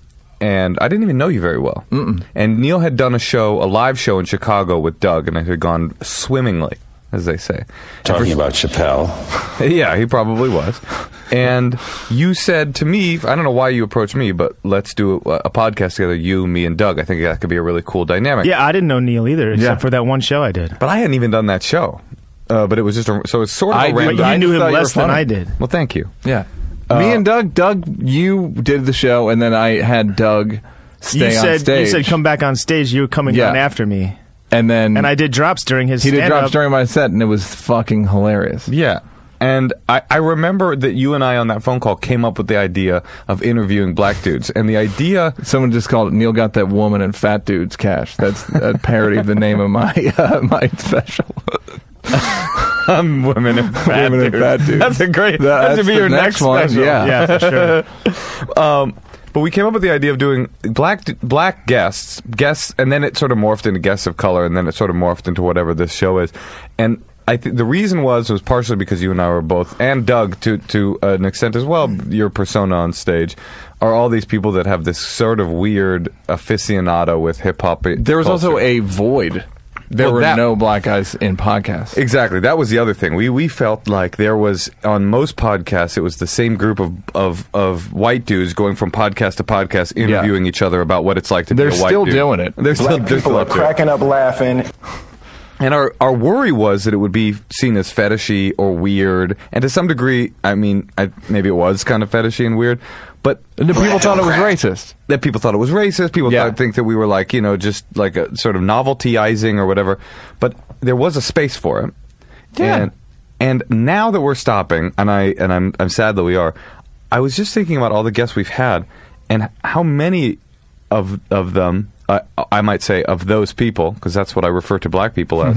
Speaker 12: and I didn't even know you very well. Mm-mm. And Neal had done a show, a live show in Chicago with Doug, and it had gone swimmingly, as they say.
Speaker 16: Talking about Chappelle.
Speaker 12: yeah, he probably was. And you said to me, I don't know why you approached me, but let's do a, a podcast together, you, me, and Doug. I think that could be a really cool dynamic.
Speaker 13: Yeah, I didn't know Neal either, except
Speaker 12: Yeah.
Speaker 13: for that one show I did.
Speaker 12: But I hadn't even done that show. Uh, but it was just a, so it's sort of
Speaker 11: I
Speaker 12: a random.
Speaker 13: But you knew him
Speaker 11: thought you were
Speaker 13: less than. I did.
Speaker 12: Well, thank you.
Speaker 11: Yeah.
Speaker 12: Uh,
Speaker 11: Me and Doug. Doug, you did the show, and then I had Doug stay
Speaker 13: you
Speaker 11: on
Speaker 13: said
Speaker 11: stage.
Speaker 13: you said come back on stage. You were coming
Speaker 11: Yeah.
Speaker 13: on after me,
Speaker 11: and then
Speaker 13: and I did drops during his.
Speaker 11: he did
Speaker 13: stand-up.
Speaker 11: drops during my set, and it was fucking hilarious.
Speaker 12: Yeah. And I, I remember that you and I on that phone call came up with the idea of interviewing black dudes. And the idea.
Speaker 11: Someone just called it Neal got that woman and fat dude's cash. That's a parody of the name of my uh, my special.
Speaker 12: Um, women and fat
Speaker 11: Women and fat dudes.
Speaker 12: That's a great.
Speaker 11: That-
Speaker 12: That, should
Speaker 11: that's
Speaker 12: be your
Speaker 11: next
Speaker 12: next,
Speaker 11: one,
Speaker 12: special.
Speaker 11: yeah.
Speaker 13: Yeah, for sure.
Speaker 12: um, but we came up with the idea of doing black black guests, guests, and then it sort of morphed into guests of color, and then it sort of morphed into whatever this show is. And I think the reason was was partially because you and I were both, and Doug to to an extent as well. Mm. Your persona on stage are all these people that have this sort of weird aficionado with hip hop.
Speaker 11: There was also a void. There
Speaker 12: Well,
Speaker 11: were
Speaker 12: that-
Speaker 11: no black guys in podcasts.
Speaker 12: Exactly. That was the other thing. We we felt like there was on most podcasts it was the same group of of, of white dudes going from podcast to podcast interviewing each other about what it's like to
Speaker 11: They're
Speaker 12: be a white
Speaker 11: still doing it.
Speaker 12: They're still,
Speaker 16: Black
Speaker 12: they're
Speaker 16: people
Speaker 12: still
Speaker 16: are
Speaker 12: up to it.
Speaker 16: cracking up laughing.
Speaker 12: And our, our worry was that it would be seen as fetishy or weird. And to some degree, I mean, I, maybe it was kind of fetishy and weird. But
Speaker 11: And the people thought it was racist.
Speaker 12: that people thought it was racist. People
Speaker 11: Yeah.
Speaker 12: thought, think that we were like, you know, just like a sort of noveltyizing or whatever. But there was a space for it.
Speaker 11: Yeah.
Speaker 12: And, and now that we're stopping, and I and I'm I'm sad that we are. I was just thinking about all the guests we've had, and how many of of them. Uh, I might say of those people, because that's what I refer to black people as,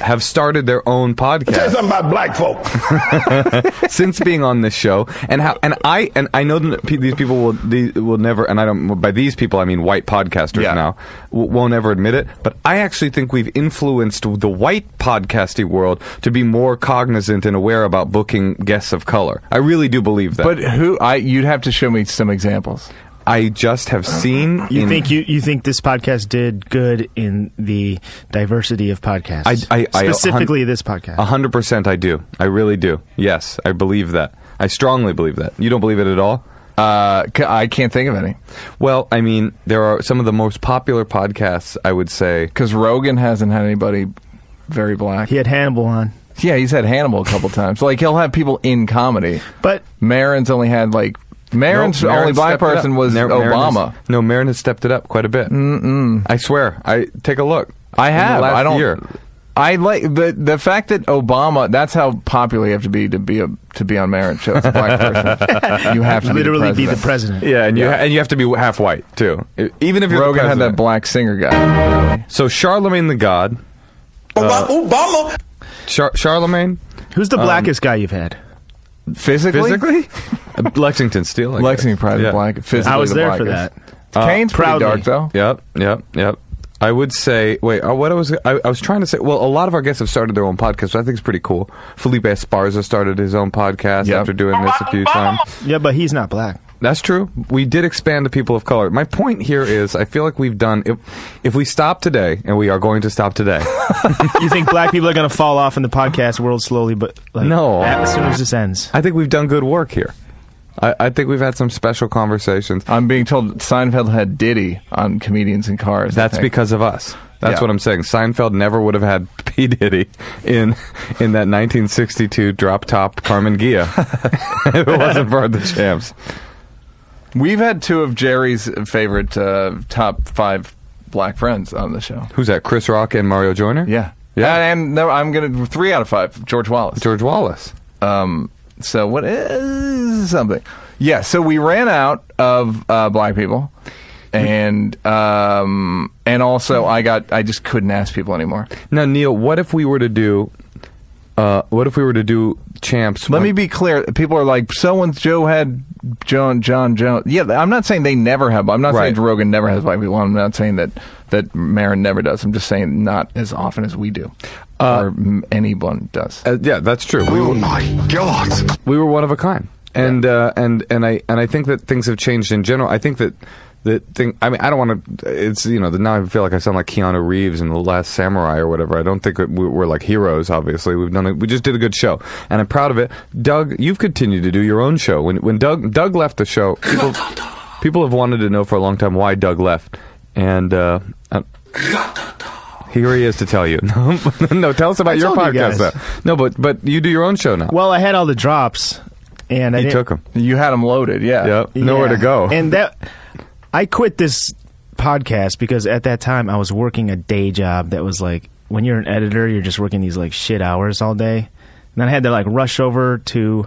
Speaker 12: have started their own podcast
Speaker 16: Tell something about black folk.
Speaker 12: since being on this show, and how and I and I know that these people will these will never, and I don't by these people I mean white podcasters
Speaker 11: Yeah.
Speaker 12: now w- won't ever admit it, but I actually think we've influenced the white podcasting world to be more cognizant and aware about booking guests of color. I really do believe that.
Speaker 11: But who? I you'd have to show me some examples.
Speaker 12: I just have seen.
Speaker 13: You
Speaker 12: in-
Speaker 13: think you, you think this podcast did good in the diversity of podcasts?
Speaker 12: I, I, I
Speaker 13: specifically
Speaker 12: hun-
Speaker 13: this podcast.
Speaker 12: A hundred percent, I do. I really do. Yes, I believe that. I strongly believe that. You don't believe it at all?
Speaker 11: Uh, c- I can't think of any
Speaker 12: Well, I mean, there are some of the most popular podcasts. I would say.
Speaker 11: because Rogan hasn't had anybody very black.
Speaker 13: he had Hannibal on,
Speaker 11: Yeah, he's had Hannibal a couple times. Like he'll have people in comedy.
Speaker 13: but
Speaker 11: Marin's only had like Marin's
Speaker 12: No,
Speaker 11: only black
Speaker 12: stepped it up.
Speaker 11: person was
Speaker 12: Mar- Marin
Speaker 11: Obama.
Speaker 12: has- no, Marin has stepped it up quite a bit.
Speaker 11: Mm-mm.
Speaker 12: I swear. I take a look.
Speaker 11: I
Speaker 12: In the
Speaker 11: have.
Speaker 12: last
Speaker 11: I don't.
Speaker 12: year.
Speaker 11: I like the the fact that Obama. That's how popular you have to be to be a to be on Marin's show. As a black person, you have to
Speaker 13: Literally
Speaker 11: be
Speaker 13: be
Speaker 11: the
Speaker 13: the
Speaker 11: president.
Speaker 13: president.
Speaker 12: Yeah, and you and you have to be half white too. Even if you're
Speaker 11: Rogan
Speaker 12: the
Speaker 11: had that black singer guy.
Speaker 12: So Charlamagne the God. uh,
Speaker 14: Obama.
Speaker 12: Char- Charlamagne.
Speaker 13: Who's the
Speaker 12: Um,
Speaker 13: blackest guy you've had?
Speaker 11: Physically,
Speaker 12: Physically, Lexington Steele. I guess.
Speaker 11: Lexington probably
Speaker 12: Yeah.
Speaker 11: black. Physically,
Speaker 13: I was
Speaker 11: the
Speaker 13: there for
Speaker 11: blackest.
Speaker 13: that.
Speaker 11: Kane's pretty
Speaker 13: proudly.
Speaker 11: dark though.
Speaker 12: Yep, yep, yep. I would say, wait, uh, what I was, I, I was trying to say. Well, a lot of our guests have started their own podcast, which I think it's pretty cool. Felipe Esparza started his own podcast
Speaker 11: Yep.
Speaker 12: after doing this a few times.
Speaker 13: Yeah, but he's not black.
Speaker 12: That's true. We did expand to people of color. My point here is, I feel like we've done. If if we stop today, and we are going to stop today,
Speaker 13: you think black people are going to fall off in the podcast world slowly, but like,
Speaker 12: No.
Speaker 13: as soon as this ends.
Speaker 12: I think we've done good work here. I, I think we've had some special conversations.
Speaker 11: I'm being told Seinfeld had Diddy on comedians in cars.
Speaker 12: That's because of us. That's
Speaker 11: Yeah.
Speaker 12: what I'm saying. Seinfeld never would have had P Diddy in in that 1962 drop top Karmann Ghia if it wasn't for the champs.
Speaker 11: we've had two of Jerry's favorite uh, top five black friends on the show.
Speaker 12: Who's that? Chris Rock and Mario Joyner.
Speaker 11: Yeah,
Speaker 12: Yeah.
Speaker 11: and, and no, I'm gonna three out of five. George Wallace.
Speaker 12: George Wallace.
Speaker 11: Um, so what is something? Yeah, so we ran out of uh, black people, and um, and also I got I just couldn't ask people anymore.
Speaker 12: Now, Neal, what if we were to do? Uh, what if we were to do champs?
Speaker 11: Let me be clear. People are like, so and Joe had John John Jones. Yeah, I'm not saying they never have. I'm not saying
Speaker 12: Right.
Speaker 11: Joe Rogan never has black people. I'm not saying that that Marin never does. I'm just saying not as often as we do, or anyone does.
Speaker 12: Uh, yeah, that's true. We
Speaker 14: Oh
Speaker 12: were,
Speaker 14: my God.
Speaker 12: we were one of a kind, and uh, and and I and I think that things have changed in general. I think that the thing. I mean, I don't want to. It's you know. Now I feel like I sound like Keanu Reeves in the Last Samurai or whatever. I don't think we- we're like heroes. Obviously, we've done. A, we just did a good show, and I'm proud of it. Doug, you've continued to do your own show. When when Doug Doug left the show, people people have wanted to know for a long time why Doug left, and. Uh, uh, here he is to tell you. No, no tell us about
Speaker 13: I
Speaker 12: your
Speaker 13: told you
Speaker 12: podcast. Though. No, but but you do your own show now.
Speaker 13: Well, I had all the drops, and I
Speaker 12: He took them.
Speaker 11: You had them loaded, yeah.
Speaker 12: Yep. Nowhere to go.
Speaker 13: And that I quit this podcast because at that time I was working a day job that was like when you're an editor, you're just working these like shit hours all day. And then I had to like rush over to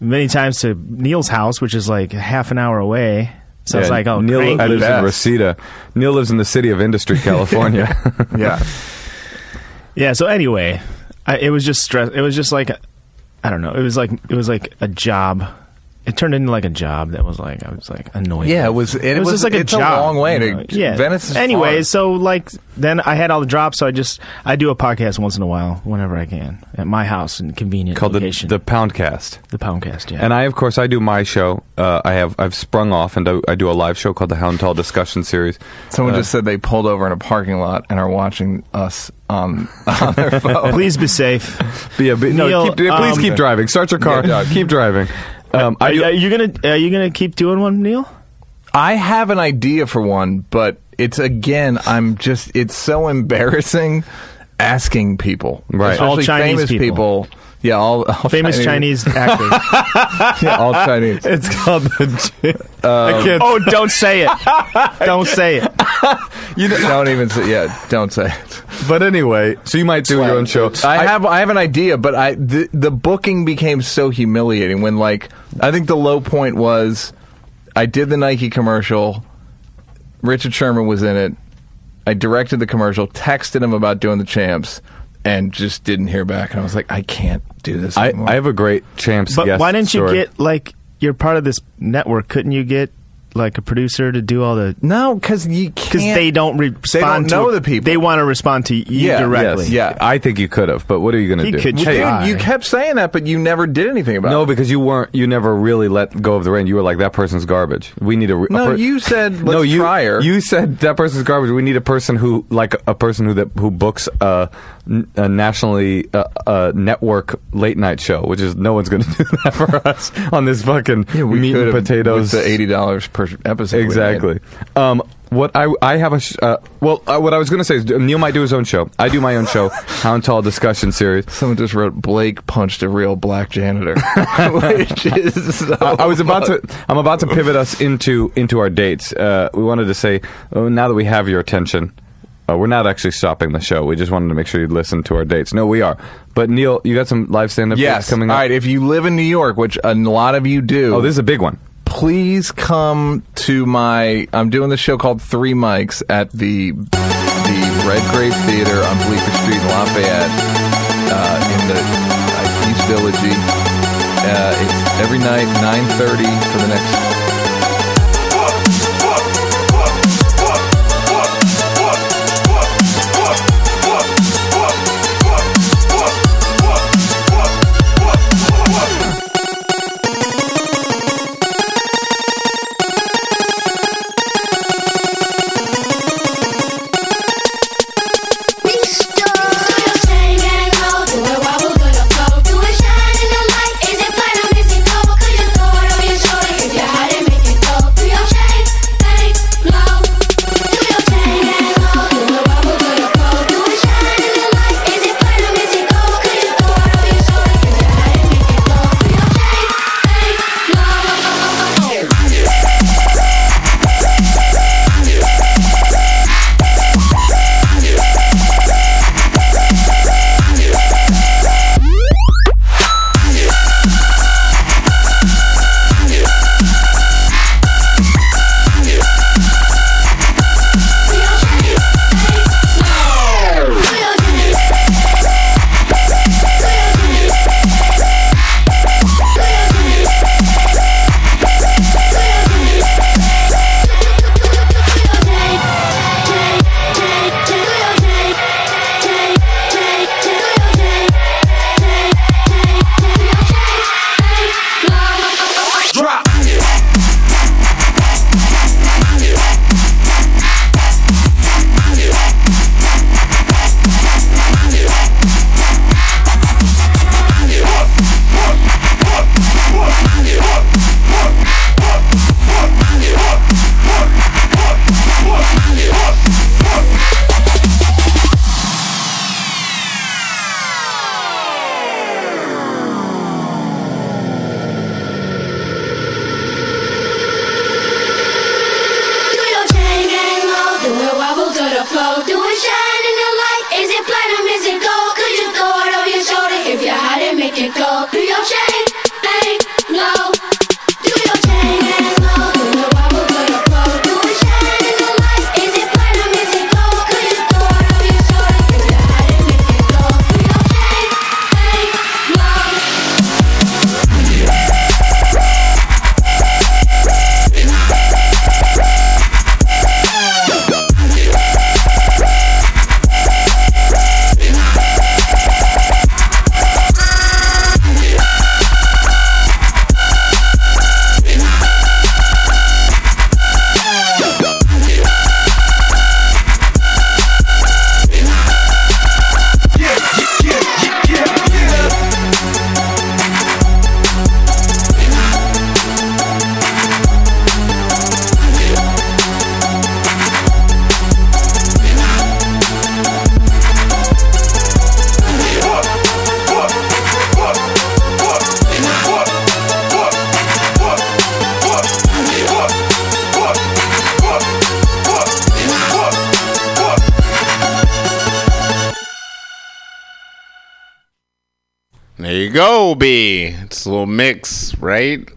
Speaker 13: many times to Neal's house, which is like half an hour away. So it's
Speaker 12: Yeah,
Speaker 13: like, oh,
Speaker 12: Neal
Speaker 13: cranky.
Speaker 12: lives in Reseda. Neal lives in the city of Industry, California.
Speaker 11: yeah.
Speaker 13: Yeah. So anyway, I, it was just stress. It was just like, I don't know. It was like it was like a job. It turned into like a job that was like I was like annoyed.
Speaker 11: Yeah, it was- it was-
Speaker 13: just like a
Speaker 11: it's a
Speaker 13: job.
Speaker 11: long way to-
Speaker 13: you know? yeah.
Speaker 11: Venice is
Speaker 13: anyway,
Speaker 11: far.
Speaker 13: so like then I had all the drops, so I just I do a podcast once in a while, whenever I can, at my house in convenient
Speaker 12: called the,
Speaker 13: location.
Speaker 12: the Poundcast.
Speaker 13: The Poundcast, yeah.
Speaker 12: And I, of course, I do my show. Uh, I have I've sprung off and do, I do a live show called the Hound Tall Discussion Series.
Speaker 11: Someone
Speaker 12: Uh,
Speaker 11: just said they pulled over in a parking lot and are watching us on on their phone.
Speaker 13: Please be safe.
Speaker 12: yeah, but no,
Speaker 13: Neal,
Speaker 12: keep, please
Speaker 13: um,
Speaker 12: keep driving. Start your car.
Speaker 11: Yeah, yeah.
Speaker 12: Keep driving. Um,
Speaker 13: are,
Speaker 12: I do-
Speaker 13: are you gonna are you gonna keep doing one, Neal?
Speaker 11: I have an idea for one, but it's again, I'm just it's so embarrassing asking people,
Speaker 12: Right.
Speaker 13: All
Speaker 11: Especially
Speaker 13: Chinese
Speaker 11: famous
Speaker 13: people.
Speaker 11: Yeah, all, all
Speaker 13: Famous Chinese actors.
Speaker 11: yeah, all Chinese.
Speaker 12: It's called the.
Speaker 11: Um,
Speaker 13: oh, don't say it. Don't say it.
Speaker 11: you don't even say. Yeah, don't say it.
Speaker 12: But anyway, so you might do your own show.
Speaker 11: I, have I have an idea, but I the, the booking became so humiliating when like I think the low point was I did the Nike commercial. Richard Sherman was in it. I directed the commercial, texted him about doing the champs, and just didn't hear back. And I was like, I can't do this
Speaker 12: I,
Speaker 11: anymore.
Speaker 12: I have a great champs.
Speaker 13: But
Speaker 12: guest
Speaker 13: why didn't you
Speaker 12: story.
Speaker 13: get like you're part of this network? Couldn't you get like a producer to do all the?
Speaker 11: no, because you
Speaker 13: Because
Speaker 11: can't.
Speaker 13: Because they don't respond.
Speaker 11: know
Speaker 13: to
Speaker 11: the people.
Speaker 13: They want to respond to you
Speaker 11: Yeah,
Speaker 13: directly.
Speaker 11: yes, yeah.
Speaker 12: I think you could have, but what are you going to do?
Speaker 13: could
Speaker 11: Well,
Speaker 13: try.
Speaker 11: dude, you kept saying that, but you never did anything about
Speaker 12: No,
Speaker 11: it.
Speaker 12: No, because you weren't. You never really let go of the rein. You were like that person's garbage. We need a. re- a
Speaker 11: No,
Speaker 12: per-
Speaker 11: you said let's
Speaker 12: no, you,
Speaker 11: try.
Speaker 12: You said that person's garbage. We need a person who, like a person who that who books a, a nationally uh, uh, network late night show, which is no one's going to do that for us on this fucking
Speaker 11: Yeah,
Speaker 12: meat and potatoes.
Speaker 11: with the eighty dollars per episode.
Speaker 12: Exactly. Um, what I I have a sh- uh, well uh, what I was going to say is Neal might do his own show. I do my own show, Hound Tall discussion series.
Speaker 17: Someone just wrote Blake punched a real black janitor, which is so
Speaker 12: I, I was about to I'm about to pivot us into into our dates. Uh, we wanted to say oh, now that we have your attention. Uh, we're not actually stopping the show. We just wanted to make sure you'd listen to our dates. No, we are. But Neal, you got some live stand-up
Speaker 17: Yes.
Speaker 12: dates coming up.
Speaker 17: All right. If you live in New York, which a lot of you do,
Speaker 12: Oh, this is a big one.
Speaker 17: please come to my. I'm doing the show called Three Mics at the the Red Grave Theater on Bleecker Street in Lafayette, uh, in the uh, East Village. Uh, it's every night, 9:30 for the next.
Speaker 2: Go, B. It's a little mix, right?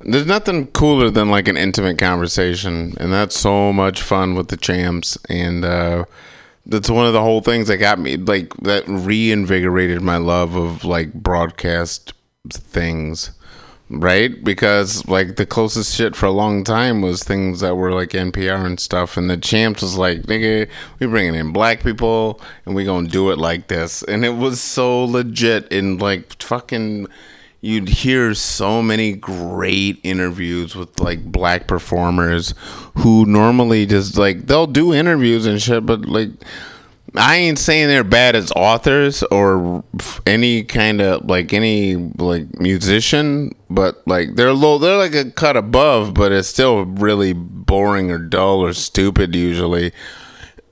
Speaker 2: There's nothing cooler than like an intimate conversation, and that's so much fun with the champs. And uh, that's one of the whole things that got me like that reinvigorated my love of like broadcast things, right? Because like the closest shit for a long time was things that were like NPR and stuff, and the champs was like, nigga, we bringing in black people, and we gonna do it like this, and it was so legit and like fucking you'd hear so many great interviews with like black performers who normally just like they'll do interviews and shit but like I ain't saying they're bad as authors or any kind of like any like musician, but like they're low. They're like a cut above, but it's still really boring or dull or stupid usually,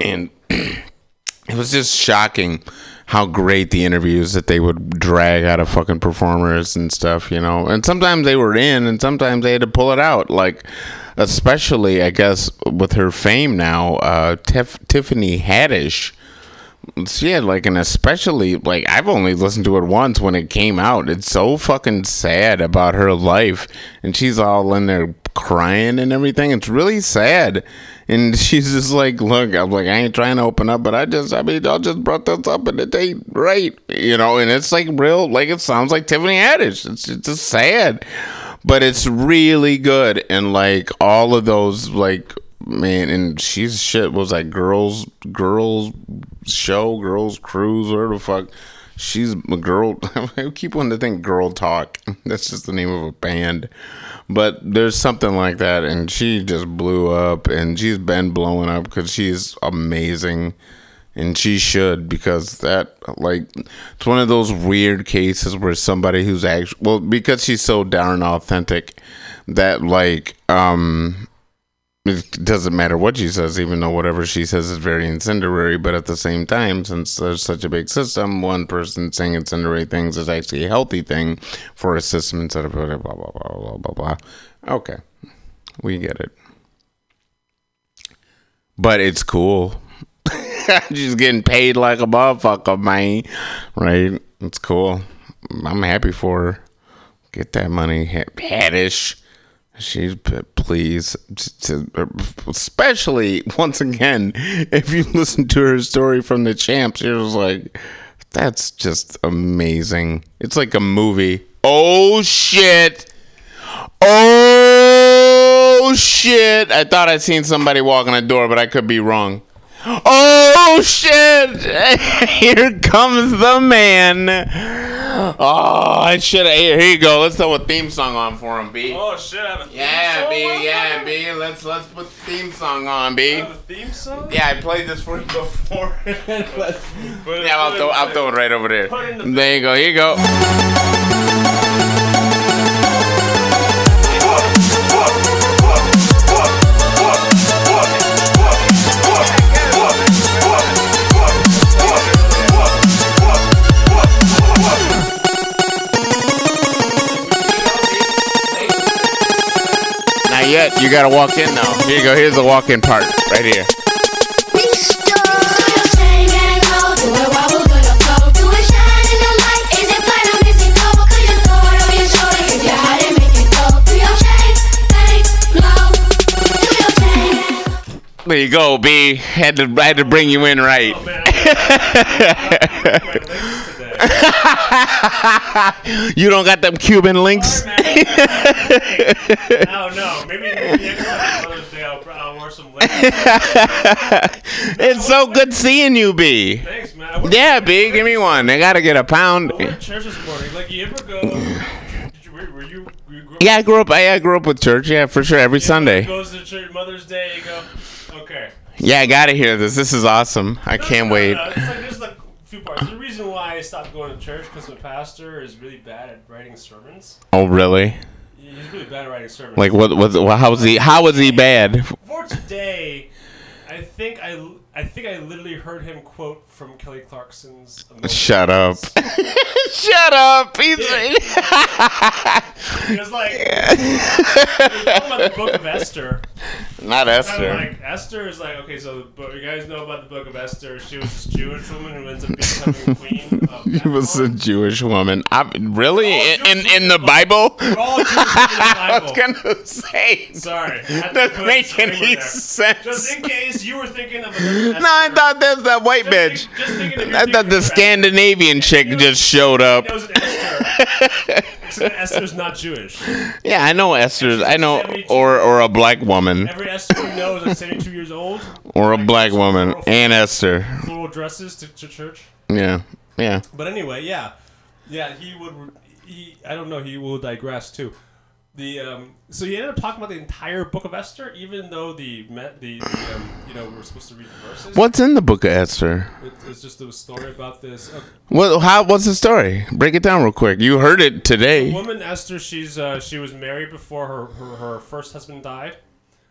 Speaker 2: and it was just shocking how great the interviews that they would drag out of fucking performers and stuff, you know. And sometimes they were in, and sometimes they had to pull it out. Like, especially I guess with her fame now, uh, Tiff- Tiffany Haddish. She had like an especially like I've only listened to it once when it came out. It's so fucking sad about her life, and she's all in there crying and everything. It's really sad. And she's just like, look, I'm like, I ain't trying to open up, but I just, I mean, I just brought this up and it ain't right, you know. And it's like real, like it sounds like Tiffany Haddish. It's, it's just sad, but it's really good. And like all of those, like man, and she's shit was like girls, girls show, girls cruise, whatever the fuck. She's a girl. I keep wanting to think girl talk. That's just the name of a band. But there's something like that, and she just blew up, and she's been blowing up because she's amazing, and she should because that like it's one of those weird cases where somebody who's actually well because she's so darn authentic that like um it doesn't matter what she says, even though whatever she says is very incendiary. But at the same time, since there's such a big system, one person saying incendiary things is actually a healthy thing for a system instead of blah blah blah blah blah blah. Okay, we get it. But it's cool. She's getting paid like a motherfucker, man. Right? It's cool. I'm happy for her. Get that money, Haddish. She's please, er, especially once again, if you listen to her story from the champs, you're just like, that's just amazing. It's like a movie. Oh shit! Oh shit! I thought I'd seen somebody walking the door, but I could be wrong. Oh shit! Here comes the man. Oh, I should have. Here, here you go. Let's throw a theme song on for him, B.
Speaker 18: Oh shit! I have a theme
Speaker 2: Yeah,
Speaker 18: song?
Speaker 2: B. Yeah, B. Let's let's put the theme song on, B.
Speaker 18: Theme song?
Speaker 2: Yeah, I played this for you before.
Speaker 18: Put it-
Speaker 2: yeah, I'll throw,
Speaker 18: it-
Speaker 2: I'll throw it right over there.
Speaker 18: In
Speaker 2: There you go. Here you go. Not yet. You gotta walk in now. Here you go. Here's the walk-in part right here. There you go, B. Had to had to bring you in right. you don't got them Cuban links.
Speaker 18: Oh no, maybe maybe next time, Mother's Day I'll, I'll wear some links.
Speaker 2: it's so good seeing you, B.
Speaker 18: Thanks, man.
Speaker 2: Yeah, B. Give me one. I gotta get a pound.
Speaker 18: I church this morning. Like, you ever go? Were, were you? you
Speaker 2: Yeah, I grew up. I, I grew up with church. Yeah, for sure. Every Sunday.
Speaker 18: Goes to church Mother's Day. You go. Okay.
Speaker 2: Yeah, I gotta hear this. This is awesome. I can't wait.
Speaker 18: It's like there's like a few parts. The reason why I stopped going to church because my pastor is really bad at writing sermons.
Speaker 2: Oh, really?
Speaker 18: He's really bad at writing sermons.
Speaker 2: Like what? What? How was he? How was he bad?
Speaker 18: For today, I think I I think I literally heard him quote from Kelly Clarkson's.
Speaker 2: Shut up. Shut up. He's.
Speaker 18: He was like, he was talking about the Book of Esther.
Speaker 2: Not Esther.
Speaker 18: Like Esther is like okay, so book, you guys know about the Book of Esther. She was this Jewish woman who ends up becoming queen. Of
Speaker 2: He was a Jewish woman. I, really? In, in in the Bible?
Speaker 18: all Jewish in the
Speaker 2: I was gonna say.
Speaker 18: Sorry, I had to
Speaker 2: Doesn't make any sense.
Speaker 18: Just in case you were thinking of another
Speaker 2: No, I thought that was that white bitch. I thought the Scandinavian chick just showed up.
Speaker 18: Esther. Except Esther's not Jewish.
Speaker 2: Yeah, I know Esther. I know, or or a black woman,
Speaker 18: Every Esther we know is like 72 years old.
Speaker 2: or a black woman, and Esther.
Speaker 18: Floral dresses to, to church.
Speaker 2: Yeah, yeah.
Speaker 18: But anyway, yeah, yeah, he would. He, I don't know. He will digress too. The um, so he ended up talking about the entire book of Esther, even though the the, the um, you know we're supposed to read the verses.
Speaker 2: What's in the book of Esther?
Speaker 18: It, it's just a story about this. Uh,
Speaker 2: What? How? What's the story? Break it down real quick. You heard it
Speaker 18: the
Speaker 2: today.
Speaker 18: woman Esther, she's uh, she was married before her, her her first husband died.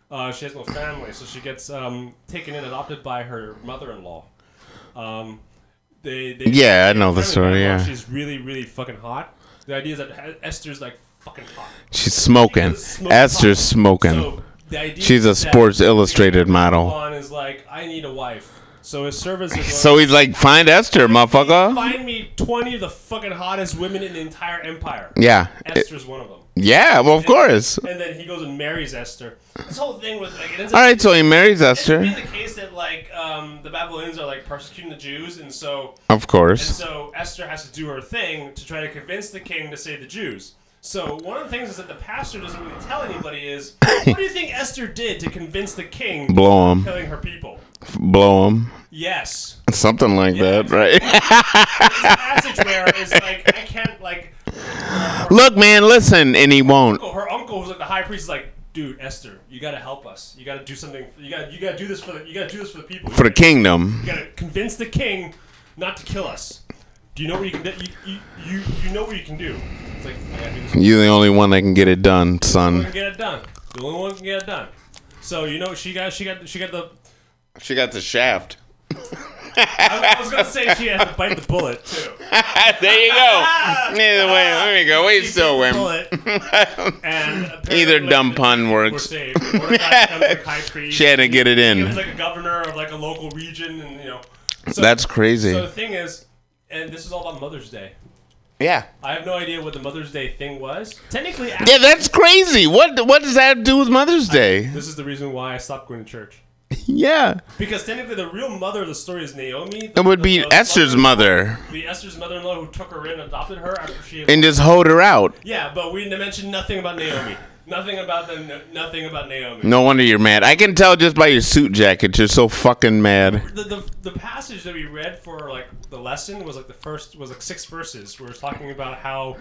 Speaker 18: Uh, she has no family, so she gets um, taken in, adopted by her mother-in-law. Um, they, they
Speaker 2: Yeah, I know the story, yeah.
Speaker 18: she's really, really fucking hot. The idea is that Esther's like fucking hot.
Speaker 2: She's smoking.
Speaker 18: Smoking
Speaker 2: Esther's
Speaker 18: pot.
Speaker 2: smoking.
Speaker 18: So,
Speaker 2: She's a Sports Illustrated model.
Speaker 18: Is like, I need a wife. So his servants are
Speaker 2: So he's like, find Esther, motherfucker.
Speaker 18: find me 20 of the fucking hottest women in the entire empire.
Speaker 2: Yeah.
Speaker 18: Esther's one of them.
Speaker 2: Yeah, well, of course.
Speaker 18: And then he goes and marries Esther. This whole thing with like it
Speaker 2: All
Speaker 18: up
Speaker 2: so he marries Esther.
Speaker 18: being the case that like um, the Babylonians are like persecuting the Jews, and so
Speaker 2: Of course.
Speaker 18: and so Esther has to do her thing to try to convince the king to save the Jews. So one of the things is that the pastor doesn't really tell anybody is what do you think Esther did to convince the king
Speaker 2: Blow him.
Speaker 18: killing her people?
Speaker 2: Blow him.
Speaker 18: Yes.
Speaker 2: Something like that, right?
Speaker 18: passage where it's like I can't like
Speaker 2: Look, man, listen, and he won't.
Speaker 18: uncle, her uncle was like the high priest is like, dude, Esther, you gotta help us. You gotta do something. You gotta you gotta do this for the you gotta do this for the people.
Speaker 2: For the kingdom.
Speaker 18: You gotta convince the king not to kill us. Do you know what you can do? You, you, you, you know what you can do. It's like I gotta do this.
Speaker 2: You're the only one that can get it done,
Speaker 18: The only
Speaker 2: son.
Speaker 18: can get it done. The only one can get it done. So you know she got she got she got the.
Speaker 2: She got the shaft.
Speaker 18: I, I was gonna say she had to bite the bullet too.
Speaker 2: there you go. Either way, there you go. We still win.
Speaker 18: And
Speaker 2: Either dumb pun
Speaker 18: We're
Speaker 2: works.
Speaker 18: saved. Mordecai becomes like high priest.
Speaker 2: She had to get it
Speaker 18: He
Speaker 2: in.
Speaker 18: was like a governor of like a local region, and you know.
Speaker 2: That's crazy.
Speaker 18: So the thing is, and this is all about Mother's Day.
Speaker 2: Yeah.
Speaker 18: I have no idea what the Mother's Day thing was. Technically,
Speaker 2: Yeah, that's crazy. What what does that do with Mother's Day?
Speaker 18: This is the reason why I stopped going to church.
Speaker 2: Yeah.
Speaker 18: Because technically, the real mother of the story is Naomi.
Speaker 2: It would be
Speaker 18: the- the
Speaker 2: Esther's mother.
Speaker 18: The Esther's mother-in-law who took her in, and adopted her after she.
Speaker 2: And just hold her out.
Speaker 18: Yeah, but we mentioned nothing about Naomi. Nothing about the nothing about Naomi.
Speaker 2: No wonder you're mad. I can tell just by your suit jacket. You're so fucking mad.
Speaker 18: The, the, the passage that we read for like the lesson was like the first was like six verses. Where it's talking about how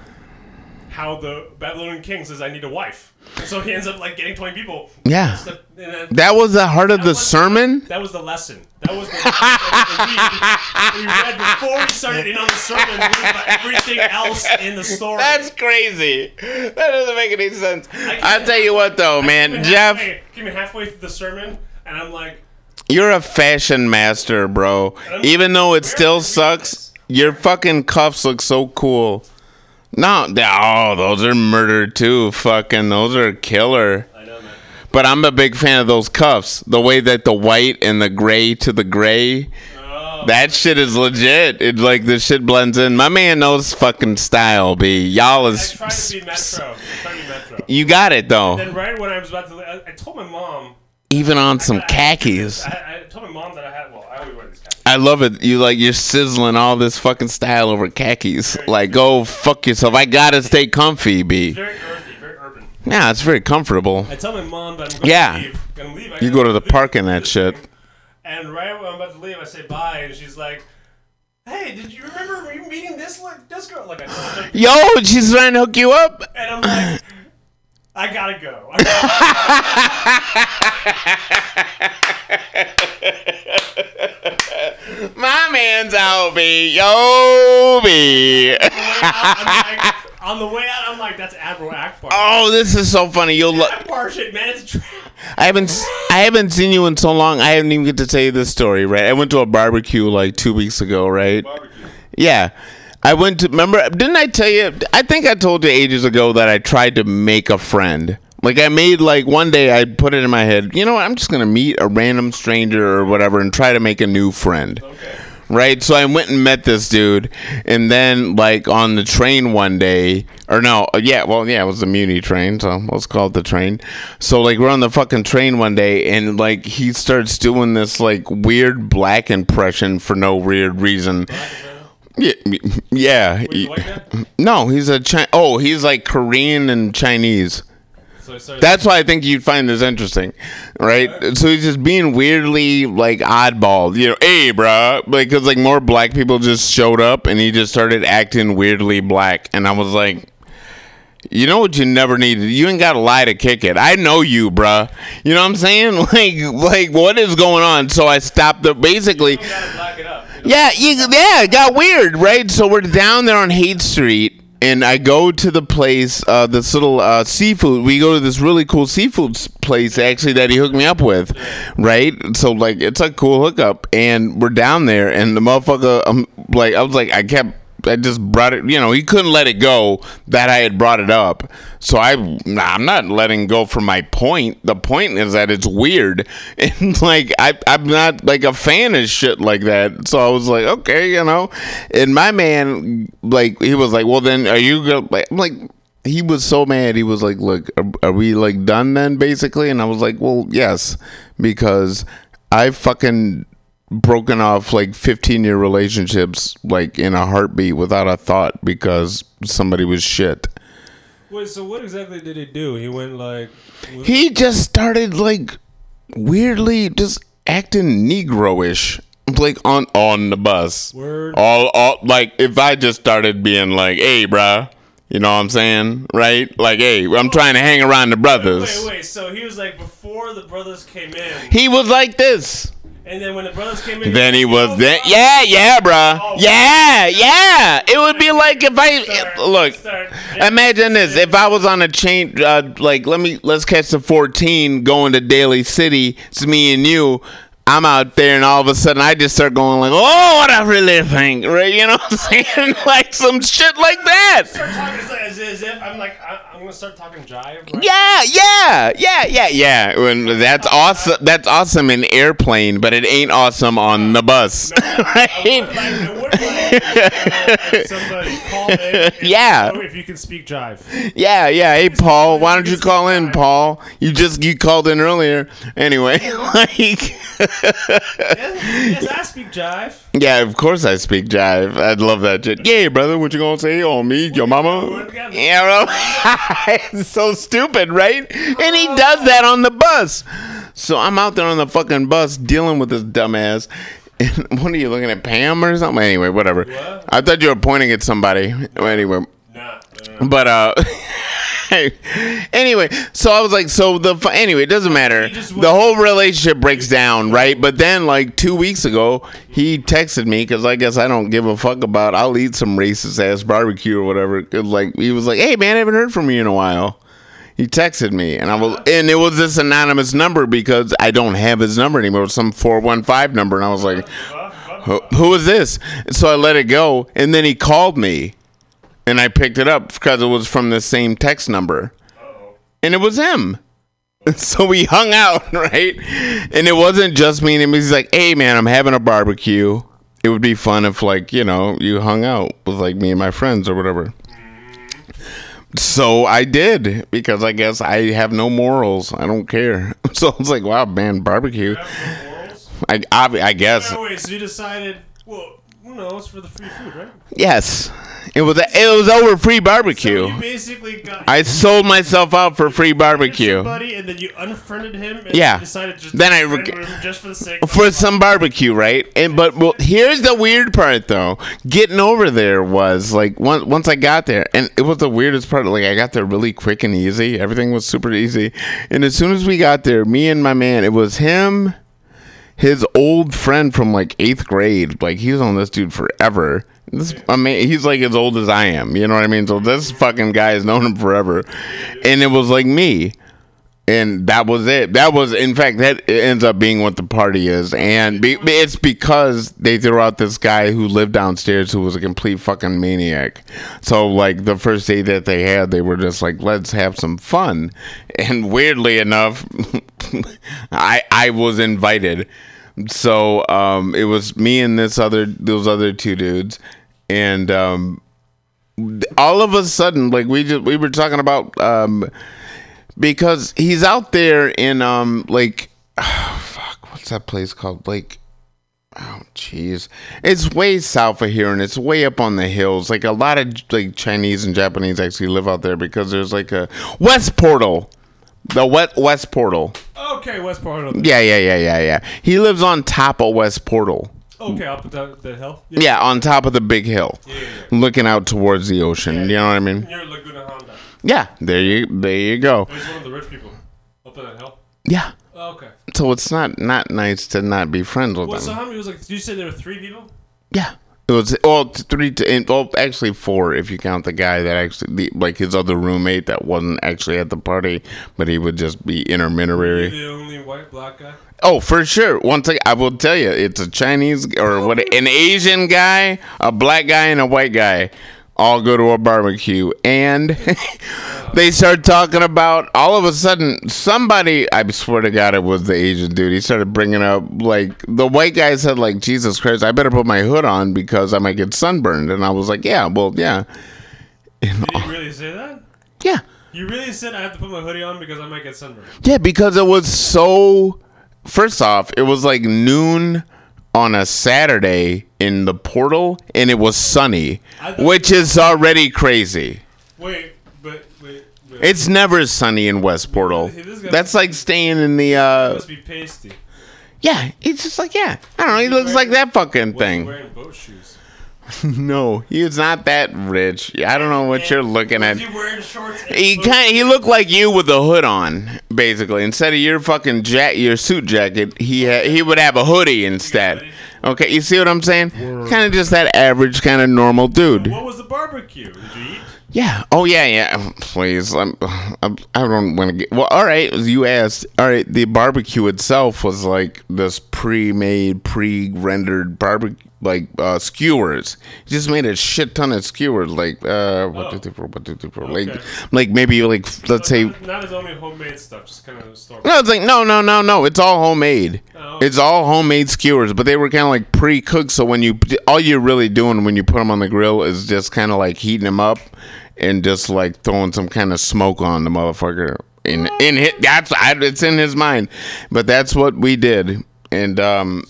Speaker 18: how the Babylonian king says I need a wife, and so he ends up like getting twenty people.
Speaker 2: Yeah.
Speaker 18: The- then-
Speaker 2: That was the heart of the sermon?
Speaker 18: That was the lesson. That was the that we, we read before we started in on the sermon. About everything else in the story.
Speaker 2: That's crazy. That doesn't make any sense. I'll tell you what though, man.
Speaker 18: Came
Speaker 2: Jeff,
Speaker 18: halfway- came halfway through the sermon, and I'm like,
Speaker 2: you're a fashion master, bro. Even though it still sucks, your fucking cuffs look so cool. No, they- oh, those are murder too. Fucking, those are killer. I know, man. But I'm a big fan of those cuffs. The way that the white and the gray to the gray. Oh. That shit is legit. It like the shit blends in. My man knows fucking style. B y'all is.
Speaker 18: trying to be metro. To be metro.
Speaker 2: You got it though.
Speaker 18: And then right when I was about to, I, I told my mom.
Speaker 2: Even on some khakis.
Speaker 18: I, I told my mom that I had. Well, I always wear these khakis.
Speaker 2: I love it. You like you're sizzling all this fucking style over khakis. Like go fuck yourself. I gotta stay comfy, B.
Speaker 18: Very earthy, very urban.
Speaker 2: Yeah, it's very comfortable.
Speaker 18: I tell my mom that I'm going
Speaker 2: Yeah.
Speaker 18: to leave. Gonna leave. I
Speaker 2: You go to the park in that shit.
Speaker 18: And right when I'm about to leave, I say bye, and she's like, "Hey, did you remember me meeting this like this girl?" Like I told her.
Speaker 2: Yo, she's trying to hook you up.
Speaker 18: And I'm like, I gotta go.
Speaker 2: My man's out, B. Yo, B.
Speaker 18: On the way out, I'm like, "That's Admiral Ackbar."
Speaker 2: Oh, this is so funny. You'll lo-
Speaker 18: Ackbar shit, man. It's a trap.
Speaker 2: I haven't I haven't seen you in so long. I haven't even get to tell you this story, right? I went to a barbecue like two weeks ago, right? Barbecue. Yeah. I went to remember didn't I tell you I think I told you ages ago that I tried to make a friend. Like I made like one day I put it in my head, you know what, I'm just gonna meet a random stranger or whatever and try to make a new friend. Right? So I went and met this dude and then like on the train one day or no, uh, yeah, well yeah, it was the Muni train, so let's call it the train. So like we're on the fucking train one day and like he starts doing this like weird black impression for no weird reason. Yeah, yeah. No, he's a Chi- Oh, he's like Korean and Chinese. so That's why I think you'd find this interesting, right? So he's just being weirdly like oddball, you know. Hey, bruh, because like more black people just showed up, and he just started acting weirdly black, and I was like, you know what? You never needed. You ain't got to lie to kick it. I know you, bruh. You know what I'm saying? Like, like what is going on? So I stopped the basically. Yeah, you, yeah, it got weird, right? So we're down there on Haight Street, and I go to the place, uh, this little uh, seafood. We go to this really cool seafood place actually that he hooked me up with, right? So like it's a cool hookup, and we're down there, and the motherfucker, um, like I was like I kept. I just brought it, you know, he couldn't let it go that I had brought it up. So I, I'm not letting go from my point. The point is that it's weird. And like, I, I'm not like a fan of shit like that. So I was like, okay, you know. And my man, like, he was like, well, then are you to, I'm like, he was so mad. He was like, look, are, are we like done then, basically? And I was like, well, yes, because I fucking broken off like 15 year relationships like in a heartbeat without a thought because somebody was shit.
Speaker 18: Wait, so what exactly did he do? He went like.
Speaker 2: He just started like weirdly just acting Negro-ish, like on on the bus.
Speaker 18: Word.
Speaker 2: All all like if I just started being like, "Hey, bruh," you know what I'm saying, right? Like, "Hey, I'm oh. trying to hang around the brothers."
Speaker 18: Wait, wait. So he was like before the brothers came in,
Speaker 2: He was like this.
Speaker 18: And then when the brothers came in,
Speaker 2: Then he was then, yeah, yeah, bruh, yeah, yeah. It would be like if I look. Imagine this: if I was on a chain, uh, like let me let's catch the 14 going to Daly City. It's me and you. I'm out there, and all of a sudden, I just start going like, "Oh, what I really think," right? You know what I'm saying? like some shit like that.
Speaker 18: Start talking as, as if I'm like I, Start talking jive. Right?
Speaker 2: Yeah, yeah, yeah, yeah, yeah. That's awesome. That's awesome in airplane, but it ain't awesome on the bus.
Speaker 18: Somebody call in.
Speaker 2: Yeah.
Speaker 18: If you can speak jive.
Speaker 2: Yeah, yeah. Hey, Paul, why don't you call in, Paul? You just you called in earlier. Anyway, like,
Speaker 18: Yes, I speak jive.
Speaker 2: Yeah, of course I speak jive. I'd love that shit. Yeah, brother, what you gonna say on me, your mama? Yeah, bro. it's so stupid, right? And he does that on the bus. So I'm out there on the fucking bus dealing with this dumbass. And what are you looking at, Pam or something? Anyway, whatever. I thought you were pointing at somebody. Anyway, but uh. anyway, so I was like, so the anyway, it doesn't matter. The whole relationship breaks down, right? But then, like two weeks ago, he texted me because I guess I don't give a fuck about. I'll eat some racist ass barbecue or whatever. like he was like, hey man, I haven't heard from you in a while. He texted me, and I was, and it was this anonymous number because I don't have his number anymore. It was some four one five number, and I was like, who, who is this? And so I let it go, and then he called me, and I picked it up because it was from the same text number, and it was him. So we hung out, right? And it wasn't just me and him. He's like, "Hey, man, I'm having a barbecue. It would be fun if, like, you know, you hung out with like me and my friends or whatever." So I did because I guess I have no morals. I don't care. So I was like, "Wow, man, barbecue." I I, I guess
Speaker 18: Wait, wait, so you decided? Well, no, it's for the free food, right?
Speaker 2: yes. It was it was over free barbecue.
Speaker 18: You basically got
Speaker 2: I sold myself out for free barbecue.
Speaker 18: somebody, and then you unfriended him. And
Speaker 2: Yeah.
Speaker 18: Decided just
Speaker 2: Then I
Speaker 18: him just for the sake. of-
Speaker 2: for some barbecue, right? And but well, here's the weird part though. Getting over there was like once once I got there, and it was the weirdest part. Like I got there really quick and easy. Everything was super easy. And as soon as we got there, me and my man, it was him, his old friend from like eighth grade. Like he's on this dude forever. This I mean, he's like as old as I am. You know what I mean? So this fucking guy has known him forever, and it was like me and that was it. That was, in fact, that ends up being what the party is, and be, it's because they threw out this guy who lived downstairs who was a complete fucking maniac. So, like the first day that they had, they were just like, "Let's have some fun," and weirdly enough, I I was invited. So um, it was me and this other those other two dudes, and um, all of a sudden, like we just we were talking about. Um, because he's out there in um like fuck what's that place called? Like oh jeez. It's way south of here and it's way up on the hills. Like a lot of like chinese and japanese actually live out there because there's like a west portal. The west west portal.
Speaker 18: Okay, West Portal.
Speaker 2: yeah yeah yeah yeah yeah. He lives on top of west portal.
Speaker 18: Okay, up the, the hill.
Speaker 2: yeah on top of the big hill. Looking out towards the ocean. You know what i mean?
Speaker 18: Near Laguna. Honda.
Speaker 2: Yeah there you there you go
Speaker 18: He's one of the rich people up in that hill.
Speaker 2: yeah
Speaker 18: Oh, okay.
Speaker 2: So it's not not nice to not be friends with
Speaker 18: Well,
Speaker 2: them.
Speaker 18: so how many was like? Did you say there were three people?
Speaker 2: yeah, It was well three to well actually four if you count the guy that actually like his other roommate that wasn't actually at the party, but he would just be intermittent.
Speaker 18: The only white black guy.
Speaker 2: Oh, for sure. One thing I will tell you, it's a Chinese or oh, what, an Asian guy, a black guy, and a white guy all go to a barbecue, and they start talking about. All of a sudden, somebody, I swear to God, it was the Asian dude. He started bringing up like the white guy said, like Jesus Christ, I better put my hood on because I might get sunburned, and I was like, yeah, well, yeah,
Speaker 18: Did you really say that?
Speaker 2: Yeah.
Speaker 18: You really said I have to put my hoodie on because I might get sunburned.
Speaker 2: Yeah, because it was so. First off, it was like noon on a Saturday in the portal, and it was sunny, which is already crazy.
Speaker 18: Wait, but wait, wait.
Speaker 2: It's never sunny in West Portal.
Speaker 18: Hey, this guy-
Speaker 2: That's like staying in the. Uh
Speaker 18: must be pasty.
Speaker 2: Yeah, it's just like yeah. I don't know. He looks like that fucking thing.
Speaker 18: wearing boat shoes?
Speaker 2: no, he's not that rich. I don't know what you're looking at.
Speaker 18: He wearing shorts?
Speaker 2: He
Speaker 18: boots?
Speaker 2: kind he looked like you with a hood on, basically. Instead of your fucking jack, your suit jacket, he ha- he would have a hoodie instead. Okay, you see what I'm saying? Kind of just that average kind of normal dude.
Speaker 18: What was the barbecue? Did you eat?
Speaker 2: Yeah. Oh yeah, yeah. Please, I'm, I'm, I don't want to get. Well, all right. You asked. All right. The barbecue itself was like this pre-made, pre-rendered barbecue, like uh, skewers. He just made a shit ton of skewers, like uh, what did they for? What did for? Like, like maybe like let's say.
Speaker 18: Not, not his only homemade stuff, just kind of store.
Speaker 2: No, it's like no, no, no, no. It's all homemade.
Speaker 18: Oh.
Speaker 2: It's all homemade skewers, but they were kind of like pre-cooked. So when you, all you're really doing when you put them on the grill is just kind of like heating them up and just like throwing some kind of smoke on the motherfucker. In in hit, that's I, it's in his mind, but that's what we did. And um,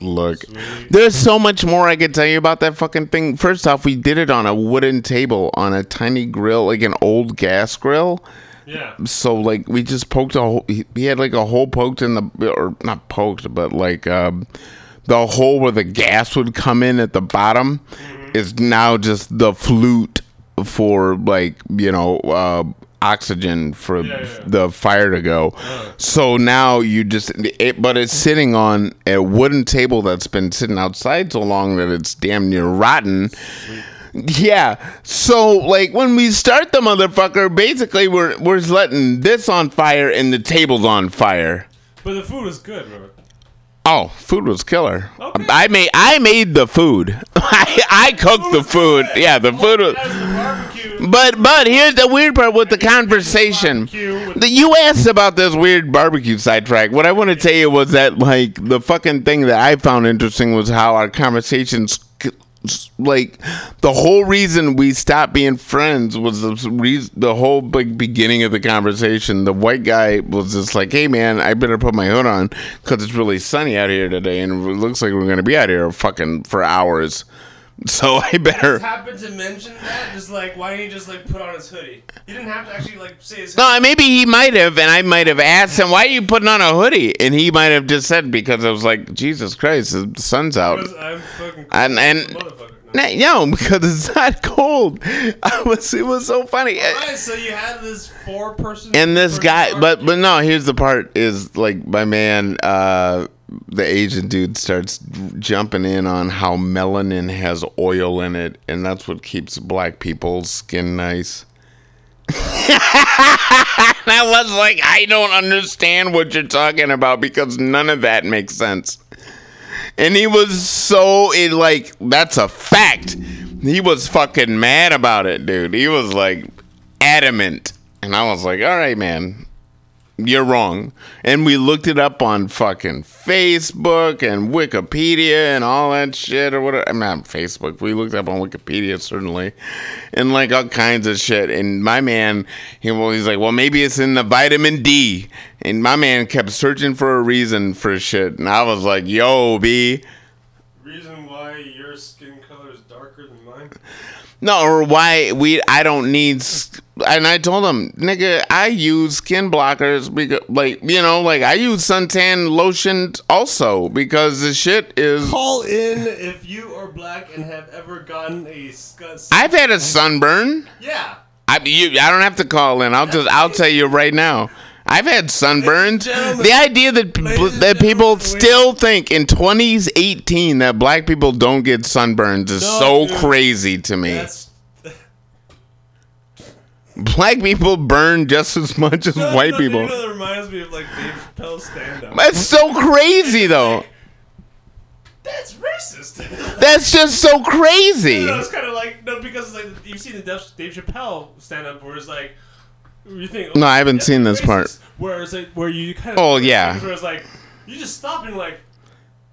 Speaker 2: look, there's so much more I could tell you about that fucking thing. First off, we did it on a wooden table on a tiny grill, like an old gas grill.
Speaker 18: Yeah.
Speaker 2: So like we just poked a hole. He, had like a hole poked in the or not poked, but like um, the hole where the gas would come in at the bottom is now just the flute for like you know uh, oxygen for the fire to go. So now you just it, but it's sitting on a wooden table that's been sitting outside so long that it's damn near rotten. Yeah. So like when we start the motherfucker, basically we're we're letting this on fire and the table's on fire.
Speaker 18: But the food was good, Robert.
Speaker 2: Oh, food was killer. I made I made the food. I, I cooked the food. Yeah, the food was. But but here's the weird part with the conversation. The, you asked about this weird barbecue sidetrack. What I want to tell you was that like the fucking thing that I found interesting was how our conversations like the whole reason we stopped being friends was the reason the whole big beginning of the conversation the white guy was just like hey man i better put my hood on because it's really sunny out here today and it looks like we're gonna be out here fucking for hours so i better
Speaker 18: Just happened to mention that, just like why didn't he just like put on his hoodie? He didn't have to actually like say his. Hoodie.
Speaker 2: no maybe he might have and i might have asked him why are you putting on a hoodie and he might have just said because i was like jesus christ the sun's out
Speaker 18: Because I'm fucking.
Speaker 2: and and no, no, because it's not cold. I was. It was so funny.
Speaker 18: Alright, so you had this four person.
Speaker 2: And this guy, but but no. Here's the part: is like my man, uh, the Asian dude, starts jumping in on how melanin has oil in it, and that's what keeps black people's skin nice. I was like, I don't understand what you're talking about because none of that makes sense. And he was so it like that's a fact. He was fucking mad about it, dude. He was like adamant. And I was like, "All right, man. You're wrong." And we looked it up on fucking Facebook and Wikipedia and all that shit or whatever. I mean, not Facebook. We looked up on Wikipedia certainly, and like all kinds of shit. And my man, he well, he's like, "Well, maybe it's in the vitamin D." And my man kept searching for a reason for shit, and I was like, "Yo, B."
Speaker 18: Reason why your skin color is darker than mine?
Speaker 2: No, or why we? I don't need. And I told him, nigga, I use skin blockers because, like, you know, like I use suntan lotion also because the shit is.
Speaker 18: Call in if you are black and have ever gotten a scut.
Speaker 2: I've had a sunburn.
Speaker 18: Yeah.
Speaker 2: I you, I don't have to call in. I'll just I'll tell you right now. I've had sunburns. The idea that people, that people still think in 2018 that black people don't get sunburns is
Speaker 18: No,
Speaker 2: so
Speaker 18: dude.
Speaker 2: crazy to me.
Speaker 18: That's-
Speaker 2: Black people burn just as much as
Speaker 18: No,
Speaker 2: white
Speaker 18: no,
Speaker 2: people.
Speaker 18: You know, that reminds me of like Dave Chappelle's stand-up.
Speaker 2: That's so crazy, though.
Speaker 18: That's racist.
Speaker 2: That's just so crazy.
Speaker 18: No, it's kind of like no, because it's like you've seen the Dave, Dave Chappelle stand-up where it's like you think.
Speaker 2: No, I oh, haven't seen this part.
Speaker 18: Where it's like where you kind of.
Speaker 2: Oh, yeah.
Speaker 18: Where it's like you just stop and like,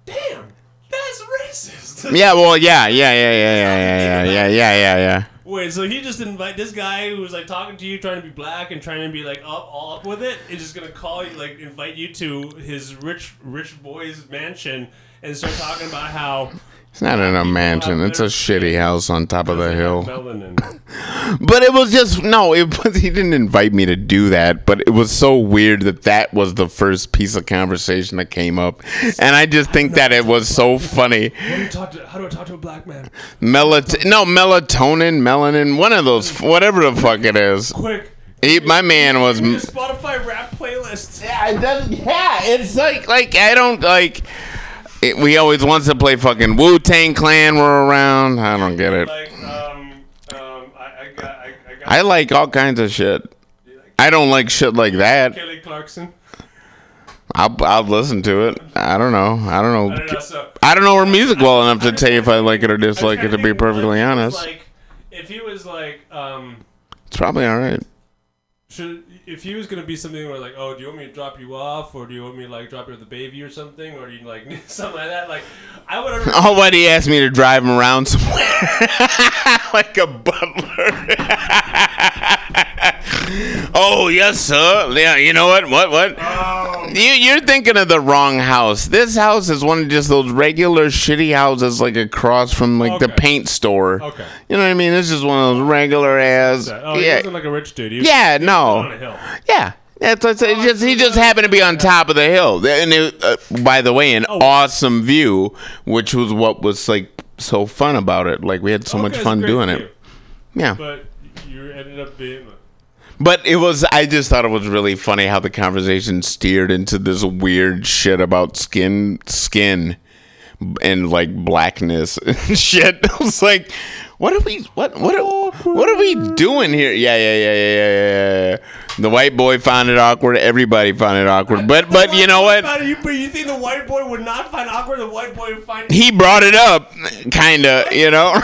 Speaker 18: damn, that's racist.
Speaker 2: Yeah, well, yeah, yeah, yeah, yeah, yeah, yeah, yeah, yeah, yeah, yeah.
Speaker 18: Wait, so he just invite this guy who was like talking to you, trying to be black and trying to be like up, all up with it, is just gonna call you, like, invite you to his rich, rich boy's mansion and start talking about how
Speaker 2: It's not in a mansion. It's a shitty house on top of the hill. But it was just no. It was he didn't invite me to do that. But it was so weird that that was the first piece of conversation that came up, and I just think that it was so funny.
Speaker 18: How do talk to, how do I talk to a black man?
Speaker 2: Melat no melatonin, melanin, one of those, whatever the fuck it is.
Speaker 18: Quick.
Speaker 2: He, my man was.
Speaker 18: Your Spotify rap playlist.
Speaker 2: Yeah, it doesn't. Yeah, it's like like I don't like. It, we always wants to play fucking Wu Tang Clan. We're around. I don't get it.
Speaker 18: Like, um, um, I, I got, I, I got
Speaker 2: I like all kinds of shit. I don't like shit like that.
Speaker 18: Kelly Clarkson.
Speaker 2: I'll I'll listen to it. I don't know. I don't know.
Speaker 18: I don't know, so-
Speaker 2: I don't know her music well enough to tell you if I like it or dislike it. To be perfectly honest,
Speaker 18: Like, if he was like, um,
Speaker 2: it's probably all right.
Speaker 18: should if he was gonna be something where like, oh, do you want me to drop you off, or do you want me to like drop you with the baby or something, or do you like something like that? Like, I would have.
Speaker 2: Oh, what he asked me to drive him around somewhere like a butler. Oh yes, sir. Yeah, you know what? What? What?
Speaker 18: Oh.
Speaker 2: You, you're thinking of the wrong house. This house is one of just those regular shitty houses, like across from like the paint store.
Speaker 18: Okay.
Speaker 2: You know what I mean? It's just one of those regular ass.
Speaker 18: Oh,
Speaker 2: yeah.
Speaker 18: like a rich dude. He was,
Speaker 2: Yeah,
Speaker 18: he
Speaker 2: no.
Speaker 18: on a hill.
Speaker 2: Yeah. That's, that's it just he just happened to be on top of the hill, and it, uh, by the way, an
Speaker 18: Oh.
Speaker 2: awesome view, which was what was like so fun about it. Like we had so
Speaker 18: Okay,
Speaker 2: much fun doing
Speaker 18: view.
Speaker 2: it. Yeah,
Speaker 18: But you ended up being.
Speaker 2: But it was. I just thought it was really funny how the conversation steered into this weird shit about skin, skin, and like blackness and shit. I was like, what are we? What what are, what are we doing here? Yeah, yeah, yeah, yeah, yeah, yeah, yeah. The white boy found it awkward. Everybody found it awkward. But but you know what?
Speaker 18: But you, you think the white boy would not find awkward? The white boy would find.
Speaker 2: He brought it up, kind of. You know,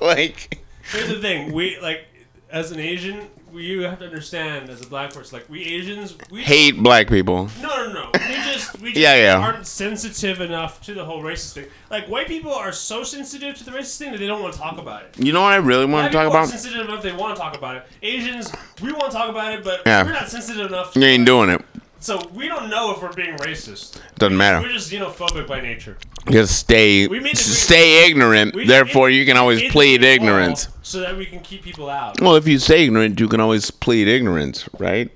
Speaker 2: like.
Speaker 18: Here's the thing: we like, as an Asian, we, you have to understand as a black person, like we Asians, we
Speaker 2: hate black people.
Speaker 18: No, no, no. We just, we just
Speaker 2: Yeah, yeah.
Speaker 18: aren't sensitive enough to the whole racist thing. Like white people are so sensitive to the racist thing that they don't want to talk about it.
Speaker 2: You know what I really want
Speaker 18: Black
Speaker 2: to talk about?
Speaker 18: sensitive enough they want to talk about it. Asians, we want to talk about it, but
Speaker 2: Yeah.
Speaker 18: we're not sensitive enough.
Speaker 2: You ain't doing it.
Speaker 18: So we don't know if we're being racist.
Speaker 2: Doesn't matter.
Speaker 18: We're just xenophobic by nature.
Speaker 2: Just stay,
Speaker 18: We made the great-
Speaker 2: stay ignorant.
Speaker 18: We
Speaker 2: Therefore, you can always plead ignorance.
Speaker 18: So that we can keep people out.
Speaker 2: Well, if you say ignorant, you can always plead ignorance, right?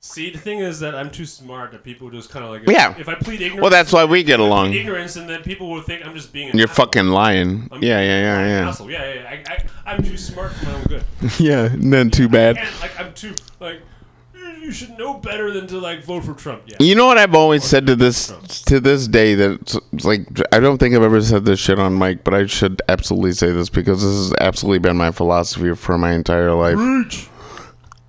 Speaker 18: See, the thing is that I'm too smart that people just kind of like.
Speaker 2: Yeah.
Speaker 18: If I plead ignorance.
Speaker 2: Well, that's why we get
Speaker 18: if I plead
Speaker 2: along.
Speaker 18: Ignorance, and then people will think I'm just being. An
Speaker 2: You're
Speaker 18: asshole.
Speaker 2: fucking lying.
Speaker 18: I'm
Speaker 2: Yeah, yeah, yeah, yeah.
Speaker 18: Asshole. Yeah, yeah. yeah. I, I, I'm too smart for my own good.
Speaker 2: Yeah, none too bad.
Speaker 18: Like I'm too like. "You- should know better than to like vote for Trump. Yeah.
Speaker 2: You know what I've always said to this to this day that like I don't think I've ever said this shit on mic, but I should absolutely say this because this has absolutely been my philosophy for my entire life.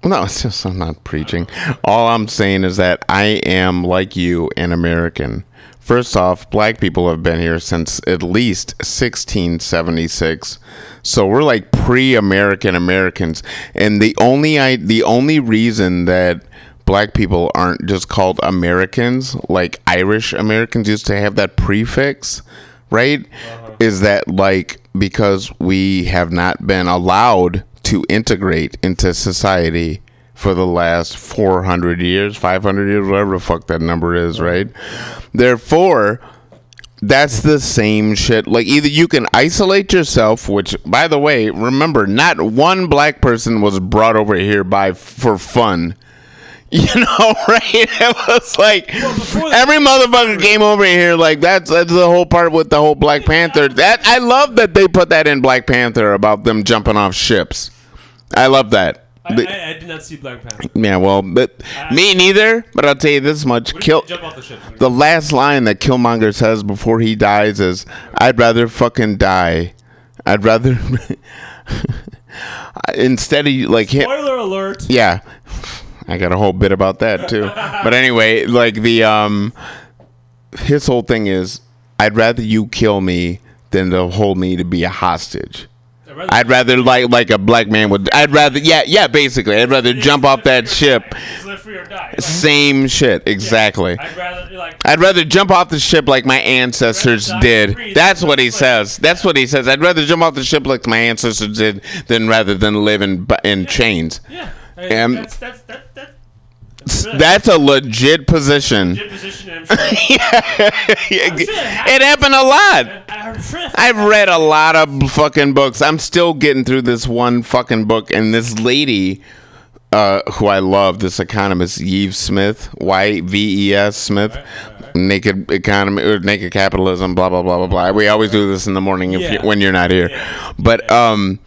Speaker 2: No, it's just I'm not preaching. All I'm saying is that I am like you, an American. First off, black people have been here since at least 1676. So we're like pre-American Americans, and the only I the only reason that black people aren't just called Americans, like Irish Americans used to have that prefix, right? Uh-huh. Is that like because we have not been allowed to integrate into society for the last 400 years, 500 years, whatever the fuck that number is, right? Therefore, that's the same shit. Like either you can isolate yourself, which by the way, remember, not one black person was brought over here by for fun. You know, right? It was like every motherfucker came over here like that's that's the whole part with the whole Black Panther. That I love that they put that in Black Panther about them jumping off ships. I love that.
Speaker 18: I,
Speaker 2: The-
Speaker 18: I, I did not see Black Panther.
Speaker 2: Yeah, well, but me neither. But I'll tell you this much: kill.
Speaker 18: jump off the ship?
Speaker 2: The last line that Killmonger says before he dies is, "I'd rather fucking die. I'd rather." Instead of like him.
Speaker 18: Spoiler alert.
Speaker 2: Yeah. I got a whole bit about that too. but anyway, like the um his whole thing is I'd rather you kill me than to hold me to be a hostage. I'd rather like like a black man would I'd rather yeah, yeah, basically. I'd rather jump off that ship.
Speaker 18: Live free or die.
Speaker 2: Same shit, exactly.
Speaker 18: I'd rather like
Speaker 2: I'd rather jump off the ship like my ancestors did. That's what he says. That's what he says. I'd rather jump off the ship like my ancestors did than rather than live in in chains.
Speaker 18: Yeah.
Speaker 2: Um,
Speaker 18: that's that's that that.
Speaker 2: That's a legit position.
Speaker 18: Legit position, and sure-
Speaker 2: it happened a lot. I've read a lot of fucking books. I'm still getting through this one fucking book, and this lady, uh, who I love, this economist Yves Smith, Y V E S Smith, naked economy or naked capitalism, blah blah blah blah blah. We always do this in the morning if you, when you're not here, but um.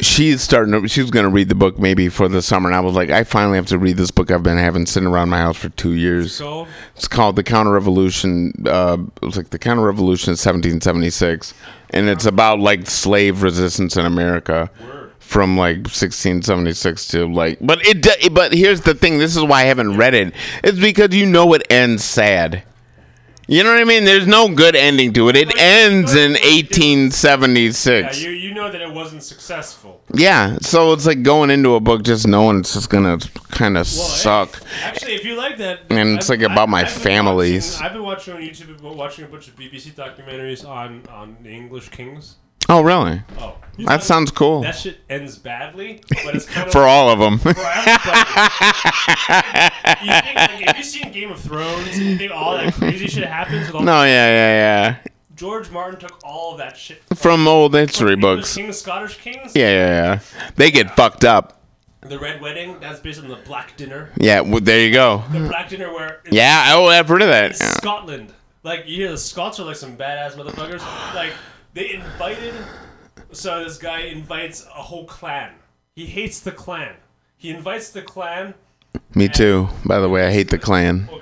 Speaker 2: She's starting to. She was going to read the book maybe for the summer, and I was like, I finally have to read this book I've been having sitting around my house for two years.
Speaker 18: called?
Speaker 2: It's called The Counter Revolution. Uh, it was like The Counter Revolution of 1776. And it's about like slave resistance in America from like 1676 to like. But it. But here's the thing this is why I haven't read it. It's because you know it ends sad. You know what I mean? There's no good ending to it. It ends in 1876.
Speaker 18: Yeah, you you know that it wasn't successful.
Speaker 2: Yeah, so it's like going into a book just knowing it's just gonna kind of suck.
Speaker 18: Actually, if you like that,
Speaker 2: And it's like about my
Speaker 18: I've
Speaker 2: families.
Speaker 18: watching- I've been watching on YouTube, watching a bunch of BBC documentaries on on the English kings.
Speaker 2: Oh, really?
Speaker 18: Oh, you
Speaker 2: that
Speaker 18: thought
Speaker 2: sounds cool.
Speaker 18: That shit ends badly, but it's kind of
Speaker 2: For all of 'em.
Speaker 18: For everybody. you think, like, have you seen Game of Thrones? You think all that crazy shit happens? With all
Speaker 2: No, yeah, yeah, yeah.
Speaker 18: George Martin took all of that shit.
Speaker 2: yeah. From old history
Speaker 18: English
Speaker 2: books.
Speaker 18: Kings, Scottish kings.
Speaker 2: Yeah, yeah, yeah. They get fucked up.
Speaker 18: The Red Wedding. That's based on the Black Dinner.
Speaker 2: Yeah, well, there you go.
Speaker 18: The Black Dinner, where
Speaker 2: Yeah, oh, I've heard of that. Yeah.
Speaker 18: Scotland. Like you hear the Scots are like some badass motherfuckers. Like they invited. So this guy invites a whole clan. He hates the clan. He invites the clan.
Speaker 2: Me too. By the way, I hate the Klan.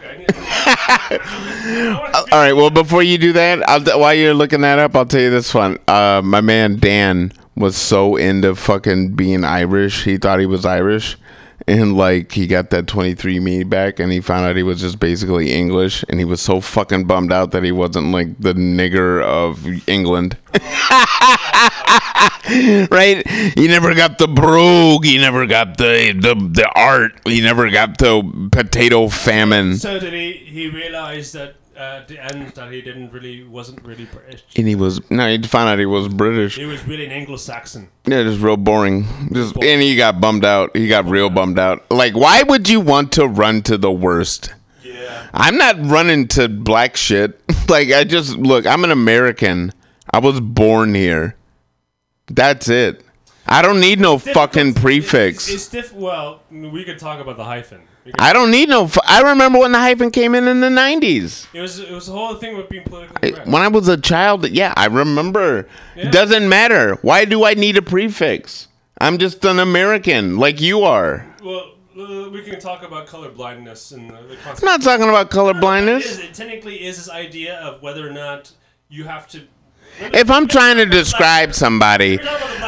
Speaker 2: All right. Well, before you do that, I'll, while you're looking that up, I'll tell you this one. Uh, my man Dan was so into fucking being Irish. He thought he was Irish, and like he got that 23me back, and he found out he was just basically English, and he was so fucking bummed out that he wasn't like the nigger of England. right? He never got the brogue. He never got the, the the art. He never got the potato famine.
Speaker 18: So did he? He realized that Uh, at the end that he didn't really wasn't really British.
Speaker 2: And he was no, he found out he was British.
Speaker 18: He was really an Anglo-Saxon.
Speaker 2: Yeah, just real boring. Just and he got bummed out. He got real bummed out. Like, why would you want to run to the worst? Yeah. I'm not running to black shit. like, I just look. I'm an American. I was born here. That's it. I don't need no fucking prefix.
Speaker 18: It's diff. Well, we could talk about the hyphen.
Speaker 2: I don't need no. Fu- I remember when the hyphen came in in the 90s.
Speaker 18: It was it was the whole thing with being politically correct.
Speaker 2: When I was a child, yeah, I remember.
Speaker 18: Yeah.
Speaker 2: Doesn't matter. Why do I need a prefix? I'm just an American, like you are.
Speaker 18: Well, we can talk about color blindness and the, the concept.
Speaker 2: I'm not talking about color
Speaker 18: It,
Speaker 2: blindness.
Speaker 18: is, it technically is this idea of whether or not you have to.
Speaker 2: If I'm trying to describe somebody,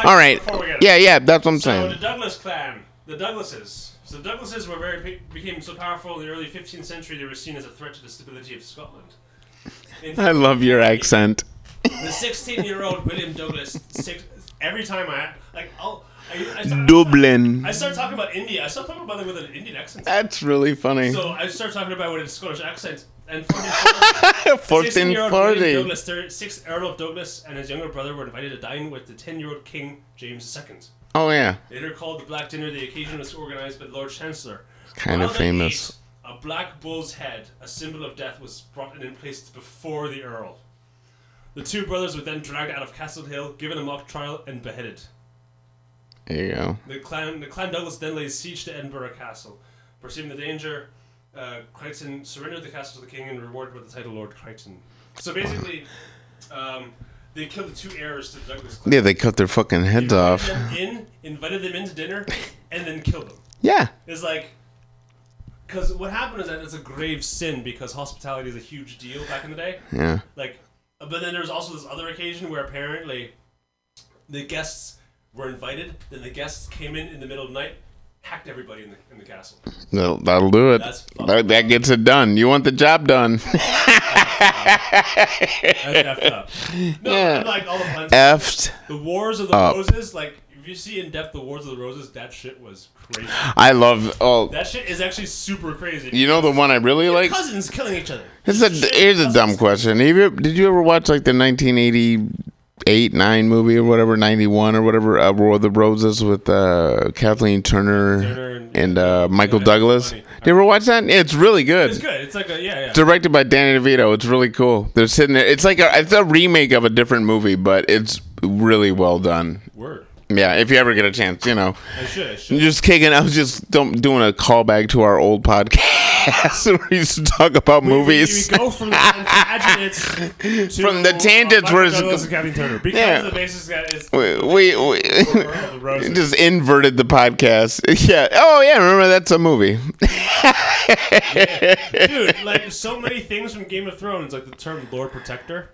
Speaker 2: all right, yeah, yeah, that's what I'm
Speaker 18: So the. Douglas clan, the Douglases. So the Douglases were very became so powerful in the early 15th century they were seen as a threat to the stability of Scotland. In
Speaker 2: I love your accent.
Speaker 18: The 16 year old William Douglas, six, every time I, like, I'll, I, I, start,
Speaker 2: Dublin.
Speaker 18: I start talking about India. I start talking about it with an Indian accent.
Speaker 2: That's really funny.
Speaker 18: So I start talking about it with a Scottish accent. And
Speaker 2: 1440.
Speaker 18: year old William Douglas, sixth Earl of Douglas, and his younger brother were invited to dine with the 10 year old King James II.
Speaker 2: Oh yeah,
Speaker 18: Later called the Black Dinner, the occasion was organized by the Lord Chancellor.
Speaker 2: Kind of
Speaker 18: While
Speaker 2: famous.
Speaker 18: ate, a black bull's head, a symbol of death, was brought in and placed before the Earl. The two brothers were then dragged out of Castle Hill, given a mock trial, and beheaded.
Speaker 2: there you go.
Speaker 18: The clan, the clan Douglas then laid siege to Edinburgh Castle. Perceiving the danger, uh, Crichton surrendered the castle to the king and rewarded with the title Lord Crichton. So basically, um, they killed the two heirs to Douglas.
Speaker 2: Yeah, they cut their fucking heads off.
Speaker 18: Invited them in, invited them into dinner, and then killed them.
Speaker 2: Yeah.
Speaker 18: It's like, because what happened is that it's a grave sin because hospitality is a huge deal back in the day.
Speaker 2: Yeah.
Speaker 18: Like, uh, but then there was also this other occasion where apparently the guests were invited, then the guests came in in the middle of the night, hacked everybody in the in the castle.
Speaker 2: That'll, that'll do it. That, that gets it done. You want the job done.
Speaker 18: That's effed up. No,
Speaker 2: Yeah.
Speaker 18: like all the puns.
Speaker 2: Effed
Speaker 18: The Wars of the
Speaker 2: up.
Speaker 18: Roses, like if you see in depth the Wars of the Roses, that shit was crazy.
Speaker 2: I love. Oh,
Speaker 18: That shit is actually super crazy.
Speaker 2: you know the one I really like.
Speaker 18: Cousins killing each other.
Speaker 2: It's a here's a dumb question. Have you, did you ever watch like the 1988 nine movie or whatever, 91 or whatever, uh, War of the Roses with uh, Kathleen Turner, and uh, Michael Douglas? Did you ever watch that? It's really good.
Speaker 18: It's good. It's like a yeah, yeah.
Speaker 2: Directed by Danny DeVito. It's really cool. They're sitting there. It's like a, it's a remake of a different movie, but it's really well done.
Speaker 18: Word.
Speaker 2: Yeah, if you ever get a chance, you know.
Speaker 18: I should. I should.
Speaker 2: Just kicking. I was just don't, doing a callback to our old podcast where we used to talk about movies.
Speaker 18: We go from the tangents to
Speaker 2: From the tangents where it's-
Speaker 18: Kathleen Turner because
Speaker 2: Yeah.
Speaker 18: the basis guy is
Speaker 2: we we, we just inverted the podcast. Yeah. Oh yeah. Remember that's a movie.
Speaker 18: dude. Like so many things from Game of Thrones, like the term Lord Protector.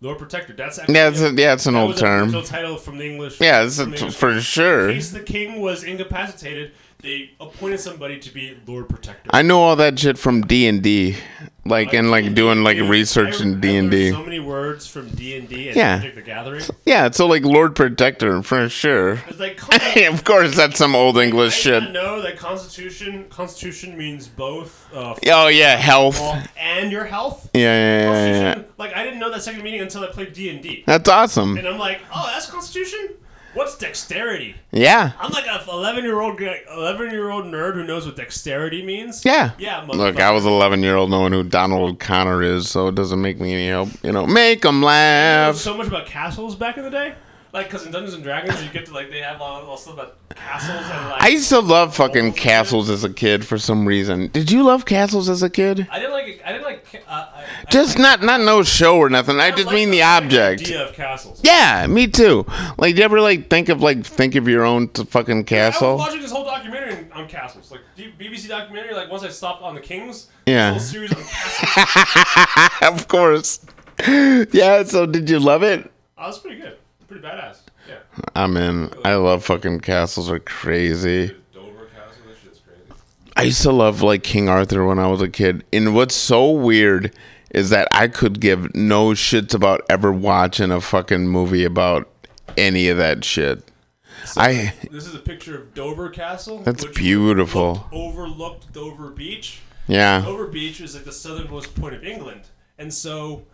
Speaker 18: Lord Protector. That's actually
Speaker 2: Yeah, it's a- yeah, it's an old term.
Speaker 18: Title from the English.
Speaker 2: Yeah, it's a-
Speaker 18: English
Speaker 2: for sure.
Speaker 18: In case the king was incapacitated, they appointed somebody to be Lord Protector.
Speaker 2: I know all that shit from D and D, like and like doing like research in D and D.
Speaker 18: So many words from D and D and
Speaker 2: Yeah.
Speaker 18: Magic the Gathering.
Speaker 2: Yeah, so like Lord Protector for sure.
Speaker 18: It's like
Speaker 2: of course, that's some old English
Speaker 18: I
Speaker 2: shit.
Speaker 18: didn't know that Constitution Constitution means both. Uh,
Speaker 2: Oh yeah, health.
Speaker 18: and your health.
Speaker 2: Yeah, yeah, yeah, yeah, yeah.
Speaker 18: Like I didn't know that second meaning until I played D and D.
Speaker 2: That's awesome.
Speaker 18: And I'm like, oh, that's Constitution. What's dexterity?
Speaker 2: Yeah.
Speaker 18: I'm like a 11 year old 11 year old nerd who knows what dexterity means.
Speaker 2: Yeah.
Speaker 18: Yeah.
Speaker 2: Look, I was 11 year old knowing who Donald Connor is, so it doesn't make me any help. You know, make them
Speaker 18: I know
Speaker 2: laugh.
Speaker 18: so much about castles back in the day. Like, because in Dungeons and Dragons, you get to like they have stuff about castles and like.
Speaker 2: I used to love fucking castles as a kid for some reason. Did you love castles as a kid?
Speaker 18: I didn't like. I didn't like. Uh, I,
Speaker 2: Just not not no show or nothing. I just mean the object.
Speaker 18: idea of castles.
Speaker 2: Yeah, me too. Like, do you ever like think of like think of your own t- fucking castle?
Speaker 18: I was watching this whole documentary on- castles, like BBC documentary. Like once I stopped on the Kings,
Speaker 2: Yeah.
Speaker 18: whole series on castles.
Speaker 2: of course. Yeah. So, did you love it?
Speaker 18: Oh, was pretty good, pretty badass. Yeah.
Speaker 2: I'm in. I love fucking castles. Are crazy. Dover Castle, that shit's crazy. I used to love like King Arthur when I was a kid. And what's so weird is that I could give no shits about ever watching a fucking movie about any of that shit. I
Speaker 18: This is a picture of Dover Castle.
Speaker 2: That's beautiful.
Speaker 18: Overlooked Dover Beach.
Speaker 2: Yeah.
Speaker 18: Dover Beach is like the southernmost point of England, and so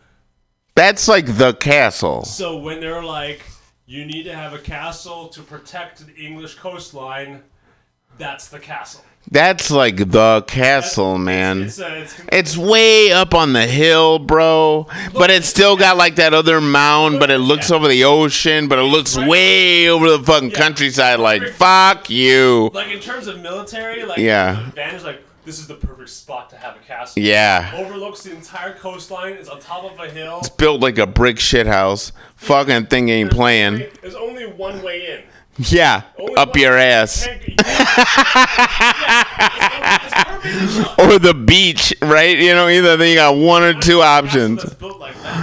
Speaker 2: that's like the castle.
Speaker 18: so when they're like, you need to have a castle to protect the English coastline, that's the castle.
Speaker 2: That's like the castle, man.
Speaker 18: it's, uh, it's-
Speaker 2: It's way up on the hill, bro. But it's still got like that other mound, but it looks over the ocean, but it looks way over the fucking countryside. Like, fuck you.
Speaker 18: Like in terms of military, like
Speaker 2: Yeah.
Speaker 18: advantage, like this is the perfect spot to have a castle.
Speaker 2: Yeah.
Speaker 18: overlooks the entire coastline. It's on top of a hill.
Speaker 2: It's built like a brick shit house. Fucking thing ain't playing.
Speaker 18: There's only one way in.
Speaker 2: Yeah, up your ass. or the beach, right? You know, either they got one or two options.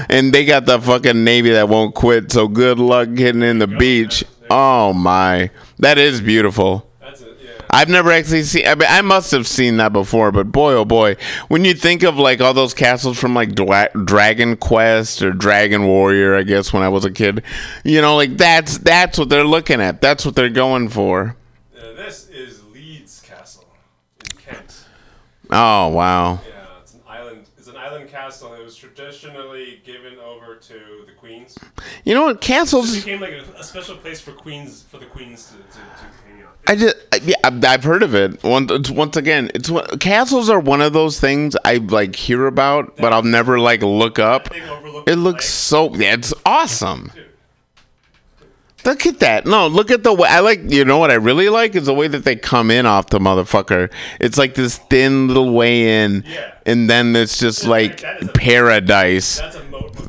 Speaker 2: And they got the fucking Navy that won't quit, so good luck getting in the beach. Oh my. That is beautiful. I've never actually seen. I, mean, I must have seen that before, but boy, oh boy, when you think of like all those castles from like Dra- Dragon Quest or Dragon Warrior, I guess when I was a kid, you know, like that's that's what they're looking at. That's what they're going for.
Speaker 18: Uh, this is Leeds Castle in Kent.
Speaker 2: Oh wow.
Speaker 18: Yeah, it's an island. It's an island castle. It was traditionally given over to the queens.
Speaker 2: You know what?
Speaker 18: It
Speaker 2: Castles.
Speaker 18: became like a, a special place for queens for the queens to, to, to.
Speaker 2: I just I- yeah, I've heard of it. Once it's- once again, it's castles are one of those things I like hear about, but I'll never like look up. It looks so yeah, it's awesome. Look at that. No, look at the way I like. You know what I really like is the way that they come in off the motherfucker. It's like this thin little way in, and then it's just like paradise.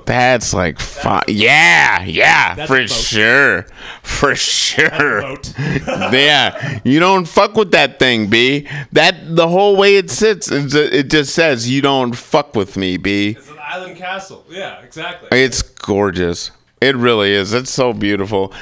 Speaker 2: That's like fun. Yeah, yeah,
Speaker 18: That's
Speaker 2: for sure, for sure. yeah, you don't fuck with that thing, B. That the whole way it sits, it's, it just says you don't fuck with me, B.
Speaker 18: It's an island castle. Yeah, exactly.
Speaker 2: It's gorgeous. It really is. It's so beautiful.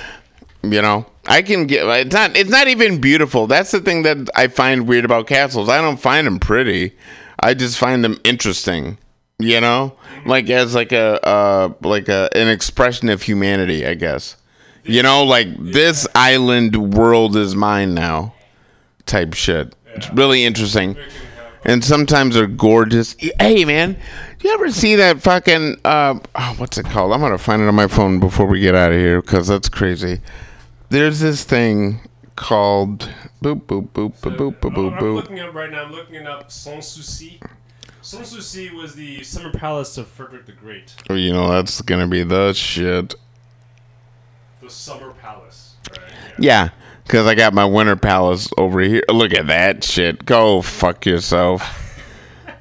Speaker 2: You know, I can get. It's not. It's not even beautiful. That's the thing that I find weird about castles. I don't find them pretty. I just find them interesting. You know, like as like a uh like a an expression of humanity. I guess. You know, like this island world is mine now, type shit. It's really interesting. And sometimes they're gorgeous. Hey, man, do you ever see that fucking uh, oh, what's it called? I'm gonna find it on my phone before we get out of here because that's crazy. There's this thing called boop boop boop boop boop boop boop
Speaker 18: I'm
Speaker 2: boop.
Speaker 18: looking up right now. I'm looking it up. Sans Souci. Sans Souci was the summer palace of Frederick the Great.
Speaker 2: Oh, You know that's gonna be the shit.
Speaker 18: The summer palace.
Speaker 2: Yeah, because I got my winter palace over here. Look at that shit. Go fuck yourself.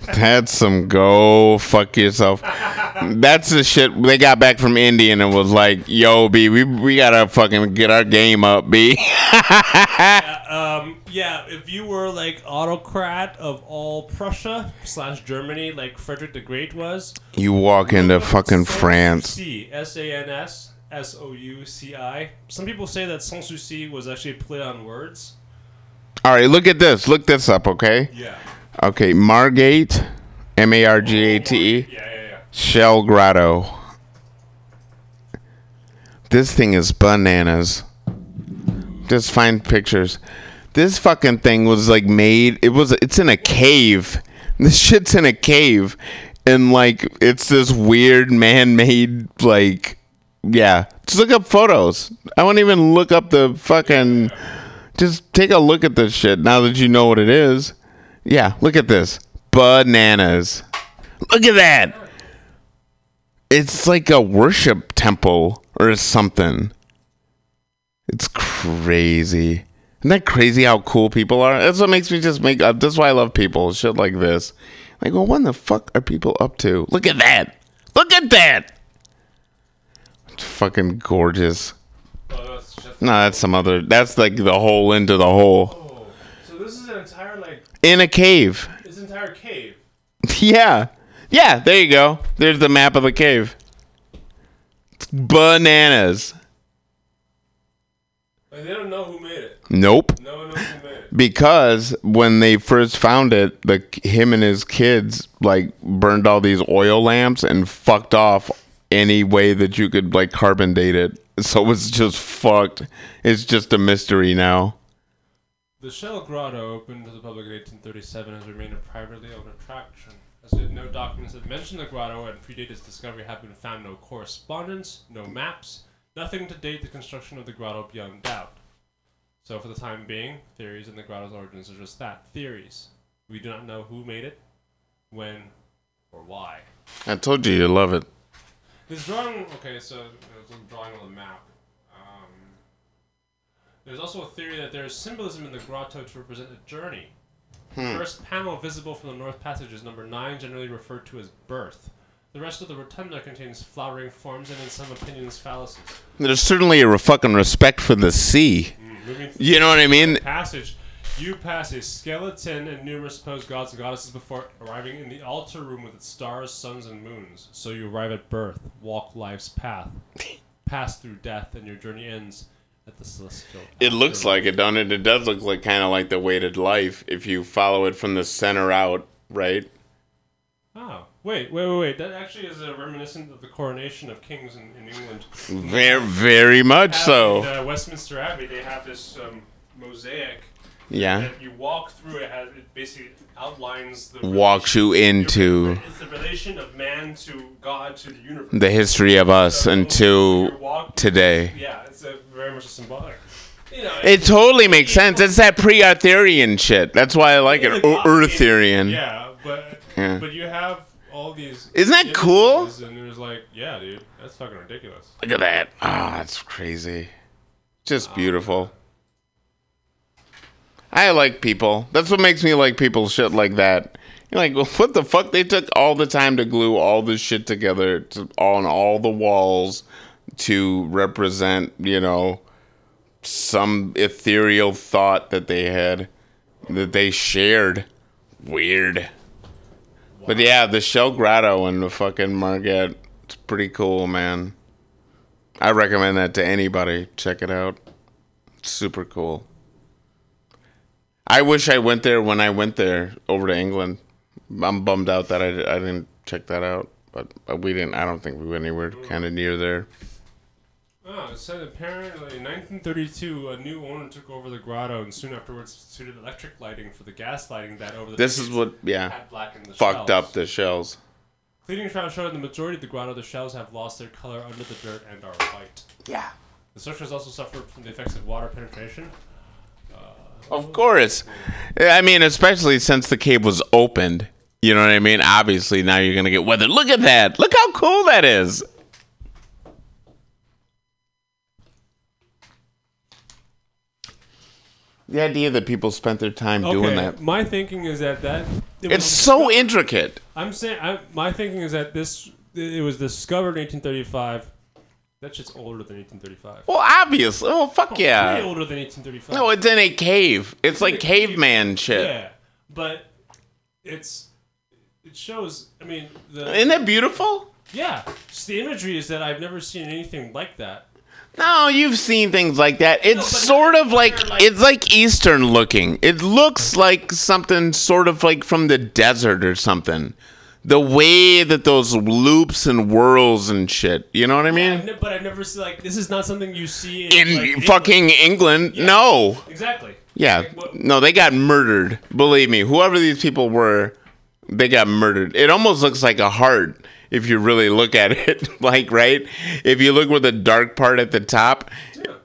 Speaker 2: That's some go fuck yourself. That's the shit they got back from India and it was like, yo, B, we we gotta fucking get our game up, B.
Speaker 18: Um, yeah, if you were like autocrat of all Prussia slash Germany, like Frederick the Great was,
Speaker 2: you walk into fucking France.
Speaker 18: C S A N S S O U C I. Some people say that Sans Souci was actually a play on words.
Speaker 2: All right, look at this. Look this up, okay?
Speaker 18: Yeah.
Speaker 2: Okay, Margate, M A R G A T E.
Speaker 18: Oh, yeah, yeah, yeah.
Speaker 2: Shell Grotto. This thing is bananas. Just find pictures. This fucking thing was like made. It was. It's in a cave. This shit's in a cave, and like it's this weird man-made like. Yeah, just look up photos. I won't even look up the fucking. Just take a look at this shit now that you know what it is. Yeah, look at this. Bananas. Look at that. It's like a worship temple or something. It's crazy. Isn't that crazy how cool people are? That's what makes me just make up. That's why I love people. Shit like this. Like, well, what the fuck are people up to? Look at that. Look at that. Fucking gorgeous. Oh, no, that's some other. That's like the hole into the hole.
Speaker 18: Oh, so this is an entire like
Speaker 2: In a cave.
Speaker 18: this entire cave.
Speaker 2: Yeah. Yeah, there you go. There's the map of the cave. It's bananas.
Speaker 18: Like they don't know who made it.
Speaker 2: Nope.
Speaker 18: No one knows who made it.
Speaker 2: Because when they first found it, the him and his kids like burned all these oil lamps and fucked off any way that you could like carbon date it. So it's just fucked. It's just a mystery now.
Speaker 18: The Shell Grotto, opened to the public in 1837, has remained a privately owned attraction. As yet, no documents that mention the grotto and predate its discovery have been found. No correspondence, no maps, nothing to date the construction of the grotto beyond doubt. So, for the time being, theories in the grotto's origins are just that theories. We do not know who made it, when, or why.
Speaker 2: I told you you love it.
Speaker 18: This drawing, okay, so there's a drawing on the map. Um, there's also a theory that there is symbolism in the grotto to represent a journey.
Speaker 2: Hmm.
Speaker 18: first panel visible from the North Passage is number 9, generally referred to as birth. The rest of the rotunda contains flowering forms and, in some opinions, phalluses.
Speaker 2: There's certainly a fucking respect for the sea.
Speaker 18: Through
Speaker 2: You know what I mean?
Speaker 18: Passage. You pass a skeleton and numerous supposed gods and goddesses before arriving in the altar room with its stars, suns, and moons. So you arrive at birth, walk life's path, pass through death, and your journey ends at the celestial.
Speaker 2: It looks like it, don't it? It does look like kind of like the weighted life if you follow it from the center out, right?
Speaker 18: Oh, wait, wait, wait, wait. That actually is a reminiscent of the coronation of kings in, in England.
Speaker 2: Very, very much so.
Speaker 18: In uh, Westminster Abbey, they have this um, mosaic.
Speaker 2: Yeah.
Speaker 18: That you walk through. It has it basically outlines the
Speaker 2: Walks you into
Speaker 18: It's the relation of man to God to the universe.
Speaker 2: the history of us until today.
Speaker 18: Yeah, it's a, very much a symbolic. You know,
Speaker 2: It totally makes sense. It's that pre-Arthurian shit. That's why I like it. Ur- Arthurian.
Speaker 18: Yeah, but
Speaker 2: Yeah.
Speaker 18: but you have all these.
Speaker 2: Isn't that cool?
Speaker 18: And it was like, yeah, dude, that's fucking ridiculous.
Speaker 2: Look at that. Ah, that's crazy. Just beautiful. I like people. That's what makes me like people shit like that. You're like, well, what the fuck? They took all the time to glue all this shit together to, on all the walls to represent, you know, some ethereal thought that they had, that they shared. Weird. But yeah, the Shell Grotto and the fucking Margate, it's pretty cool, man. I recommend that to anybody. Check it out. It's super cool. I wish I went there when I went there over to England. I'm bummed out that I, I didn't check that out, but uh, we didn't. I don't think we went anywhere kind of near there.
Speaker 18: Oh, it said apparently in 1932, a new owner took over the grotto and soon afterwards instituted electric lighting for the gas lighting that over the
Speaker 2: This is what, yeah,
Speaker 18: had blackened the
Speaker 2: fucked
Speaker 18: shells.
Speaker 2: up the shells.
Speaker 18: Cleaning trials showed in the majority of the grotto, the shells have lost their color under the dirt and are white.
Speaker 2: Yeah.
Speaker 18: The structures also suffered from the effects of water penetration.
Speaker 2: Of course. I mean, especially since the cave was opened. You know what I mean? Obviously, now you're going to get weather. Look at that. Look how cool that is. The idea that people spent their time doing that.
Speaker 18: My thinking is that that it
Speaker 2: It's so intricate.
Speaker 18: I'm saying I, my thinking is that this it was discovered in 1835. That shit's older than 1835.
Speaker 2: Well, obviously. Oh, fuck yeah.
Speaker 18: Way older than 1835.
Speaker 2: No, it's in a cave. It's like
Speaker 18: in a
Speaker 2: caveman shit.
Speaker 18: Yeah, but it's it shows. I mean, the
Speaker 2: Isn't that beautiful?
Speaker 18: Yeah, just the imagery is that I've never seen anything like that.
Speaker 2: No, you've seen things like that. It's sort of like it's like Eastern looking. It looks like something sort of like from the desert or something. The way that those loops and whirls and shit. You know what I mean?
Speaker 18: Ne- but I've never seen like this is not something you see in,
Speaker 2: In
Speaker 18: like,
Speaker 2: fucking England, no.
Speaker 18: Exactly.
Speaker 2: Yeah, no, they got murdered. Believe me, whoever these people were, they got murdered. It almost looks like a heart if you really look at it. like, right? If you look with the dark part at the top,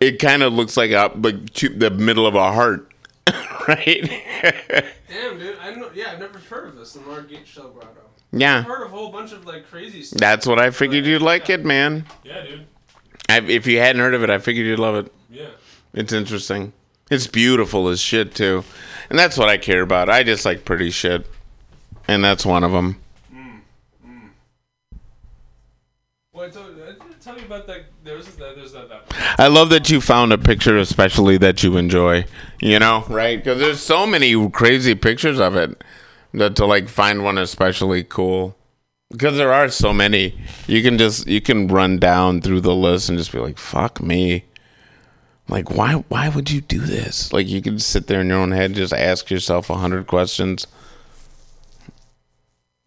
Speaker 2: it kind of looks like a like the middle of a heart, right?
Speaker 18: Damn, dude. I know. Yeah, I've never heard of this. The Margate Shell Grotto.
Speaker 2: Yeah.
Speaker 18: I've heard of a whole bunch of like crazy stuff.
Speaker 2: That's what I figured you'd like it, man.
Speaker 18: Yeah, dude.
Speaker 2: I, if you hadn't heard of it, I figured you'd love it.
Speaker 18: Yeah.
Speaker 2: It's interesting. It's beautiful as shit too, and that's what I care about. I just like pretty shit, and that's one of them. Mm, mm.
Speaker 18: Well, I told, I tell you about that. There's that. Uh, there's that. that
Speaker 2: I love that you found a picture, especially that you enjoy. You know, right? Because there's so many crazy pictures of it that to like find one especially cool. Because there are so many, you can just you can run down through the list and just be like, "Fuck me." Like, why why would you do this? Like, you can sit there in your own head and just ask yourself a hundred questions.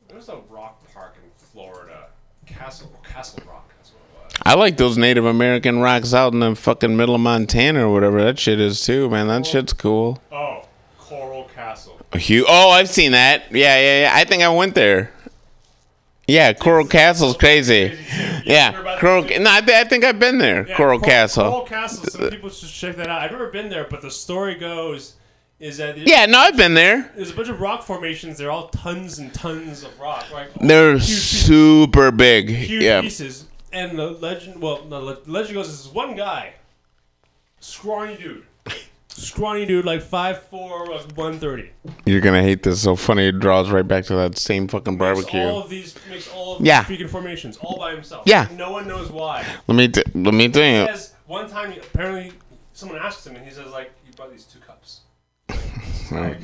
Speaker 18: There's a rock park in Florida, Castle Castle Rock. That's what it was.
Speaker 2: I like those Native American rocks out in the fucking middle of Montana or whatever that shit is too, man. That shit's cool.
Speaker 18: Oh.
Speaker 2: A oh, I've seen that. Yeah, yeah, yeah. I think I went there. Yeah, Coral Castle's crazy. Yeah, Coral. No, I, I think I've been there.
Speaker 18: Yeah,
Speaker 2: Coral
Speaker 18: Cor-
Speaker 2: Castle.
Speaker 18: Coral Castle. Some people should check that out. I've never been there, but the story goes is that
Speaker 2: Yeah, no, I've been there.
Speaker 18: There's a bunch of rock formations. They're all tons and tons of rock, right?
Speaker 2: They're super big.
Speaker 18: huge
Speaker 2: Yeah.
Speaker 18: pieces. And the legend, well, the legend goes, this is one guy, scrawny dude, scrawny dude, like 5'4", like 130.
Speaker 2: You're gonna hate this. So funny. It draws right back to that same fucking
Speaker 18: Makes
Speaker 2: barbecue.
Speaker 18: all of these, makes all of
Speaker 2: Yeah.
Speaker 18: these freaking formations all by himself.
Speaker 2: Yeah.
Speaker 18: No one knows why.
Speaker 2: Let me t- let me tell
Speaker 18: He
Speaker 2: you.
Speaker 18: says one time, he- apparently, someone asks him, and he says like, he brought these two cups.
Speaker 2: Right.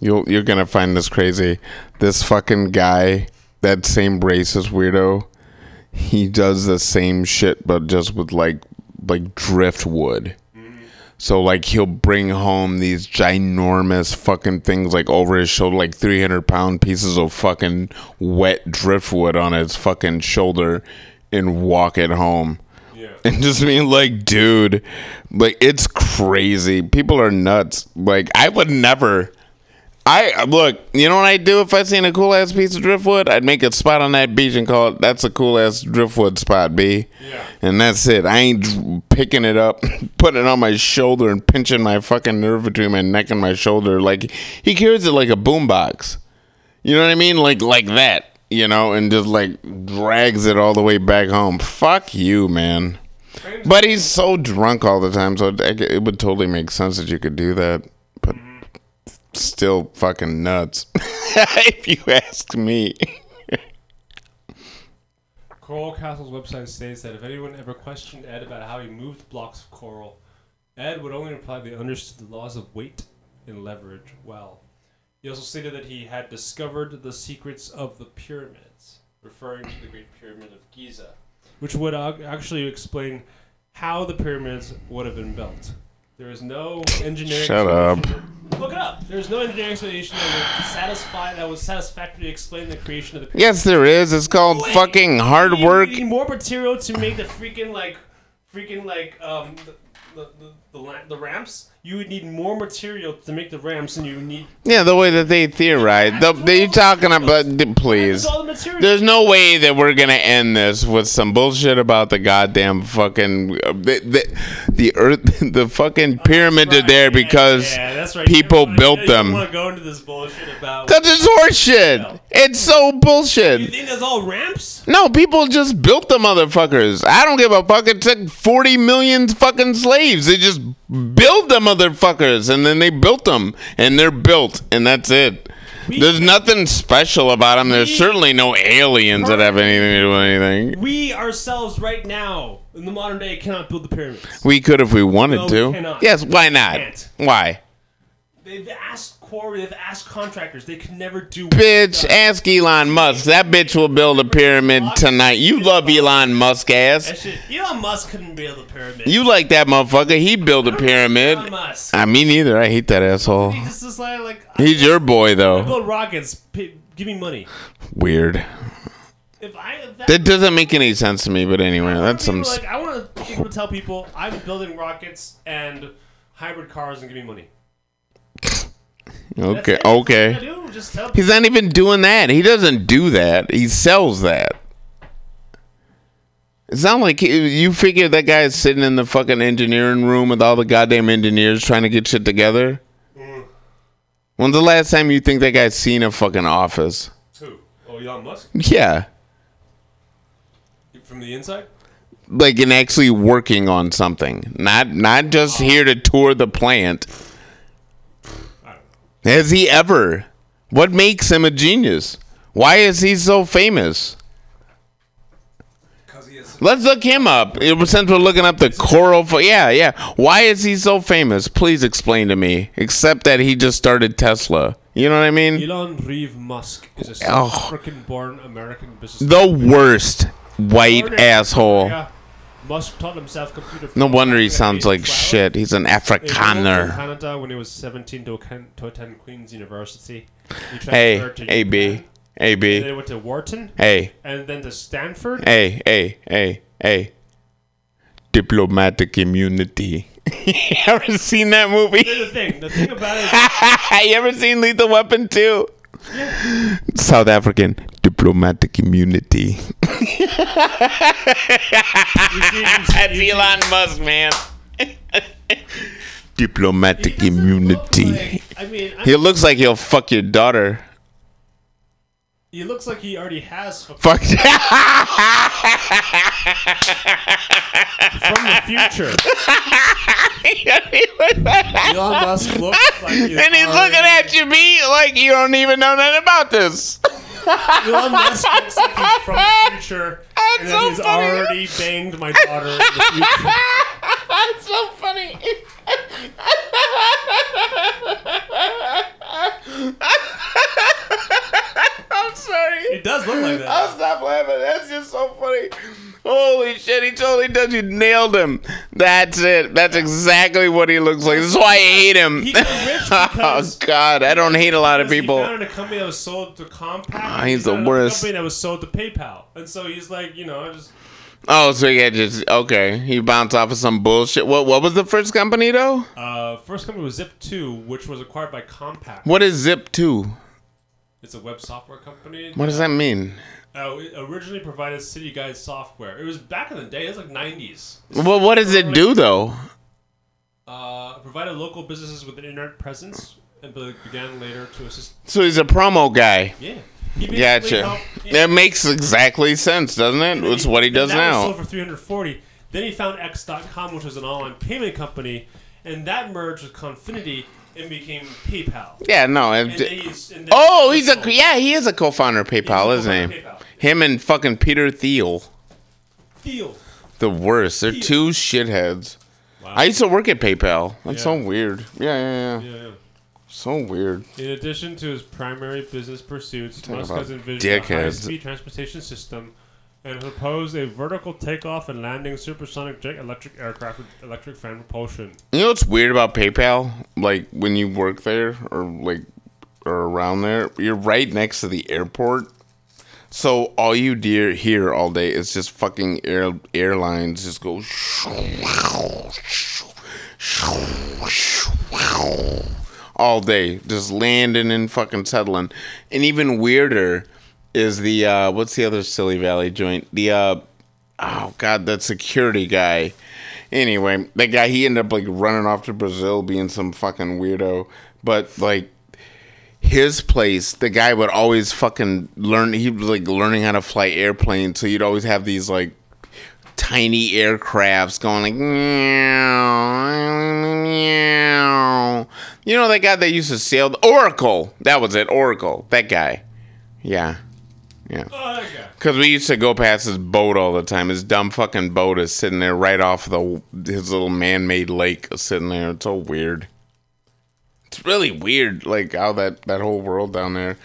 Speaker 2: You'll you're gonna find this crazy. This fucking guy, that same racist weirdo, he does the same shit, but just with like like driftwood. So like he'll bring home these ginormous fucking things like over his shoulder, like three hundred pound pieces of fucking wet driftwood on his fucking shoulder, and walk it home. Yeah. And just being like, dude, like it's crazy. People are nuts. Like I would never. I look. You know what I'd do if I seen a cool ass piece of driftwood? I'd make a spot on that beach and call it. That's a cool ass driftwood spot, B. Yeah. And that's it. I ain't picking it up, putting it on my shoulder, and pinching my fucking nerve between my neck and my shoulder. Like he carries it like a boombox. You know what I mean? Like like that. You know, and just like drags it all the way back home. Fuck you, man. But he's so drunk all the time, so it, it would totally make sense that you could do that. Still fucking nuts, if you ask me.
Speaker 18: Coral Castle's website states that if anyone ever questioned Ed about how he moved blocks of coral, Ed would only reply that he understood the laws of weight and leverage well. He also stated that he had discovered the secrets of the pyramids, referring to the Great Pyramid of Giza, which would uh, actually explain how the pyramids would have been built. There is no engineering.
Speaker 2: Shut up.
Speaker 18: Look it up. There's no engineering explanation that would satisfy that would satisfactorily explain the creation of the
Speaker 2: Yes, there is. It's called fucking hard
Speaker 18: you
Speaker 2: work.
Speaker 18: need more material to make the freaking like, freaking like um the the the, the, the ramps. You would need more material to make the ramps, than you need
Speaker 2: Yeah, the way that they theorize. The, they you talking about, please.
Speaker 18: the.
Speaker 2: There's no way that we're gonna end this with some bullshit about the goddamn fucking uh, the the, the earth, the fucking pyramids are there because
Speaker 18: yeah, that's right.
Speaker 2: people built
Speaker 18: I
Speaker 2: them.
Speaker 18: want to go into this bullshit about.
Speaker 2: Cause it's horseshit. It's so bullshit.
Speaker 18: You think that's all ramps?
Speaker 2: No, people just built the motherfuckers. I don't give a fuck. It took 40 million fucking slaves. They just built the motherfuckers and then they built them and they're built and that's it. There's nothing special about them. There's certainly no aliens that have anything to do with anything.
Speaker 18: We ourselves, right now, in the modern day, cannot build the pyramids.
Speaker 2: We could if we wanted
Speaker 18: No, we
Speaker 2: to.
Speaker 18: cannot.
Speaker 2: Yes, why not?
Speaker 18: Can't.
Speaker 2: Why?
Speaker 18: They've asked quarry, they've asked contractors. They can never do.
Speaker 2: Bitch, ask Elon Musk. That bitch will build a pyramid tonight. You love Elon Musk ass.
Speaker 18: shit. Elon Musk couldn't build a pyramid.
Speaker 2: You like that motherfucker. He'd build a pyramid.
Speaker 18: Elon Musk.
Speaker 2: I mean, neither. I hate that asshole.
Speaker 18: He just like, like
Speaker 2: He's your boy,
Speaker 18: I
Speaker 2: though.
Speaker 18: build rockets. Pay, give me money.
Speaker 2: Weird.
Speaker 18: If I that,
Speaker 2: That doesn't make any sense to me, but anyway, that's some.
Speaker 18: like I want to tell people I'm building rockets and hybrid cars and give me money.
Speaker 2: Okay,
Speaker 18: That's it. That's all
Speaker 2: okay.
Speaker 18: I do. Just tell
Speaker 2: He's not even doing that. He doesn't do that. He sells that. It's not like he- you figure that guy is sitting in the fucking engineering room with all the goddamn engineers trying to get shit together. Mm. When's the last time you think that guy's seen a fucking office?
Speaker 18: Who? Oh, Elon Musk
Speaker 2: Yeah,
Speaker 18: from the inside.
Speaker 2: like and actually working on something, not not just oh. here to tour the plant. Has he ever? What makes him a genius? Why is he so famous? Let's look him up. Since we're looking up the coral, fo- yeah, yeah. Why is he so famous? Please explain to me. Except that he just started Tesla. You know what I mean?
Speaker 18: Elon Reeve Musk is a
Speaker 2: Oh.
Speaker 18: African-born American businessman.
Speaker 2: The worst white
Speaker 18: Born
Speaker 2: asshole.
Speaker 18: Musk taught himself computer.
Speaker 2: No wonder he sounds like
Speaker 18: 12.
Speaker 2: shit. He's an
Speaker 18: He moved. Canada when he was 17 to, attend- to attend Queen's University. He
Speaker 2: Hey, AB, AB.
Speaker 18: Then went to Wharton.
Speaker 2: Hey.
Speaker 18: And then to Stanford.
Speaker 2: Hey, hey, hey, hey. Diplomatic immunity. you ever seen that movie?
Speaker 18: The thing. The thing about it is,
Speaker 2: you ever seen Lethal Weapon 2? South African diplomatic immunity. That's Elon Musk, man. diplomatic immunity.
Speaker 18: I mean,
Speaker 2: he looks like he'll fuck your daughter.
Speaker 18: He looks like he already has fucking-
Speaker 2: Fuck.
Speaker 18: from the future. Elon Musk looks like he's
Speaker 2: and he's looking at you, me, like you don't even know nothing about this.
Speaker 18: Elon Musk looks like he's from the future, and
Speaker 2: so
Speaker 18: he's
Speaker 2: funny.
Speaker 18: already banged my daughter in the future.
Speaker 2: That's so funny. I'm sorry.
Speaker 18: It does look like that.
Speaker 2: I'll stop laughing. That's just so funny. Holy shit, he totally does. You nailed him. That's it. That's exactly what he looks like. This is why I hate him.
Speaker 18: He got rich
Speaker 2: oh, God. I don't hate a lot of
Speaker 18: He
Speaker 2: people.
Speaker 18: founded a company that was sold to and
Speaker 2: ah,
Speaker 18: he
Speaker 2: he's the
Speaker 18: founded a
Speaker 2: worst.
Speaker 18: Company that was sold to PayPal, and so he's like, you know, I just
Speaker 2: Oh, so yeah, just okay. He bounced off of some bullshit. What what was the first company though?
Speaker 18: uh, first company was Zip2, which was acquired by Compaq.
Speaker 2: What is Zip Two?
Speaker 18: It's a web software company.
Speaker 2: What does that mean?
Speaker 18: Uh, it originally provided city guide software. It was back in the day. It was like '90s.
Speaker 2: Well, what does it do though?
Speaker 18: Uh, provided local businesses with an internet presence, and began later to assist.
Speaker 2: So he's a promo guy.
Speaker 18: Yeah.
Speaker 2: Gotcha. That makes exactly sense, doesn't it? It's what he does
Speaker 18: that
Speaker 2: now.
Speaker 18: sold for 340. Then he found X.com, which was an online payment company, and that merged with Confinity and became PayPal.
Speaker 2: Yeah, no.
Speaker 18: And then he's- and
Speaker 2: oh, he's a yeah, he is a co-founder of PayPal, isn't he?
Speaker 18: PayPal.
Speaker 2: Him and fucking Peter Thiel,
Speaker 18: Thiel.
Speaker 2: the worst. They're two shitheads. I used to work at PayPal. That's so weird. Yeah, yeah, yeah.
Speaker 18: Yeah, yeah.
Speaker 2: So weird.
Speaker 18: In addition to his primary business pursuits,
Speaker 2: Talk
Speaker 18: Musk has envisioned a high-speed transportation system and proposed a vertical takeoff and landing supersonic jet electric aircraft with electric fan propulsion.
Speaker 2: You know what's weird about PayPal? Like when you work there or like or around there, you're right next to the airport. So all you dear hear all day is just fucking air airlines just go all day, just landing and fucking settling. And even weirder is the uh what's the other silly valley joint? The uh oh god, that security guy. Anyway, that guy he ended up like running off to Brazil being some fucking weirdo. But like his place, the guy would always fucking learn he was like learning how to fly airplanes, so you'd always have these like tiny aircrafts going like meow, meow. You know that guy that used to sail the Oracle. That was it, Oracle. That guy. Yeah. Yeah. Oh, because we used to go past his boat all the time. His dumb fucking boat is sitting there right off the his little man-made lake, sitting there. It's so weird. It's really weird, like how that that whole world down there.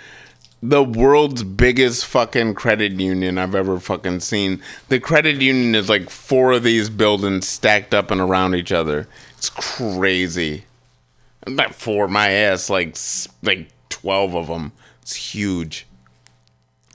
Speaker 2: The world's biggest fucking credit union I've ever fucking seen. The credit union is like four of these buildings stacked up and around each other. It's crazy. Not four, my ass, like like twelve of them. It's huge.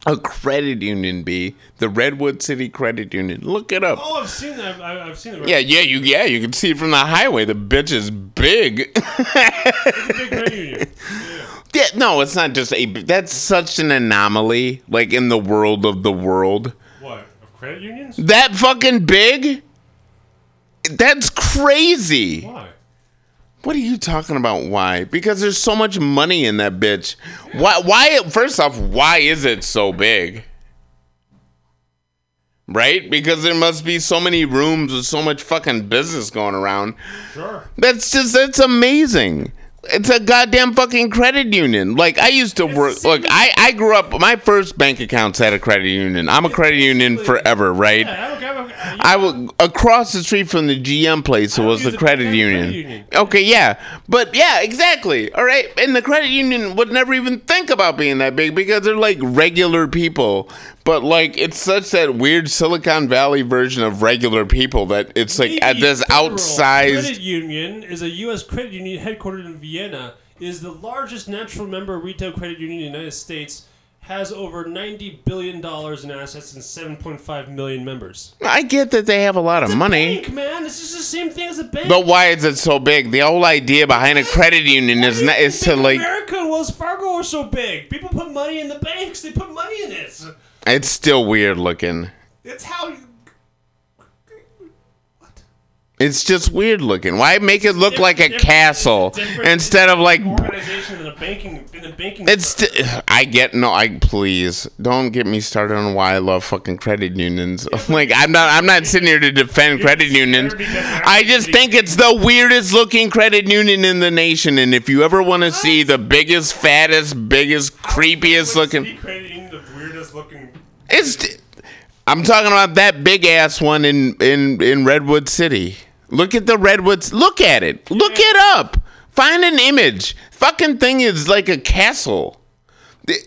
Speaker 2: A credit union, B, the Redwood City Credit Union. Look it up.
Speaker 18: Oh, I've seen that. I've, I've seen it.
Speaker 2: Yeah, yeah, you yeah, you can see it from the highway. The bitch is big.
Speaker 18: Big credit union.
Speaker 2: yeah, no, it's not just a. That's such an anomaly, like in the world of the world.
Speaker 18: What? Of credit unions?
Speaker 2: That fucking big. That's crazy.
Speaker 18: Why?
Speaker 2: What are you talking about? Why? Because there's so much money in that bitch. Why? Why? First off, why is it so big? Right? Because there must be so many rooms with so much fucking business going around.
Speaker 18: Sure.
Speaker 2: That's just that's amazing. It's a goddamn fucking credit union. Like I used to work. Look, I I grew up. My first bank accounts had a credit union. I'm a credit union forever, right? I was across the street from the GM place. It was the credit union. Okay, yeah, but yeah, exactly. All right, and the credit union would never even think about being that big because they're like regular people. But like, it's such that weird Silicon Valley version of regular people that it's like at this
Speaker 18: Federal
Speaker 2: outsized.
Speaker 18: Credit Union is a U.S. credit union headquartered in Vienna. Is the largest natural member retail credit union in the United States. Has over ninety billion dollars in assets and seven point five million members.
Speaker 2: I get that they have a lot of money.
Speaker 18: Bank, man, it's just the same thing as a bank.
Speaker 2: But why is it so big? The whole idea behind a credit union is not, is to like
Speaker 18: America and Wells Fargo are so big. People put money in the banks. They put money in it.
Speaker 2: it's still weird looking.
Speaker 18: It's how.
Speaker 2: It's just weird looking. Why make it look like a castle instead of like
Speaker 18: organization in the banking in the banking.
Speaker 2: it's I get no I please don't get me started on why I love fucking credit unions. like I'm not I'm not sitting here to defend credit unions. I just think it's the weirdest looking credit union in the nation and if you ever want to see the biggest fattest biggest creepiest looking
Speaker 18: credit union, the weirdest looking.
Speaker 2: It's. I'm talking about that big ass one in in in Redwood City. Look at the redwoods. Look at it. Look it up. Find an image. Fucking thing is like a castle.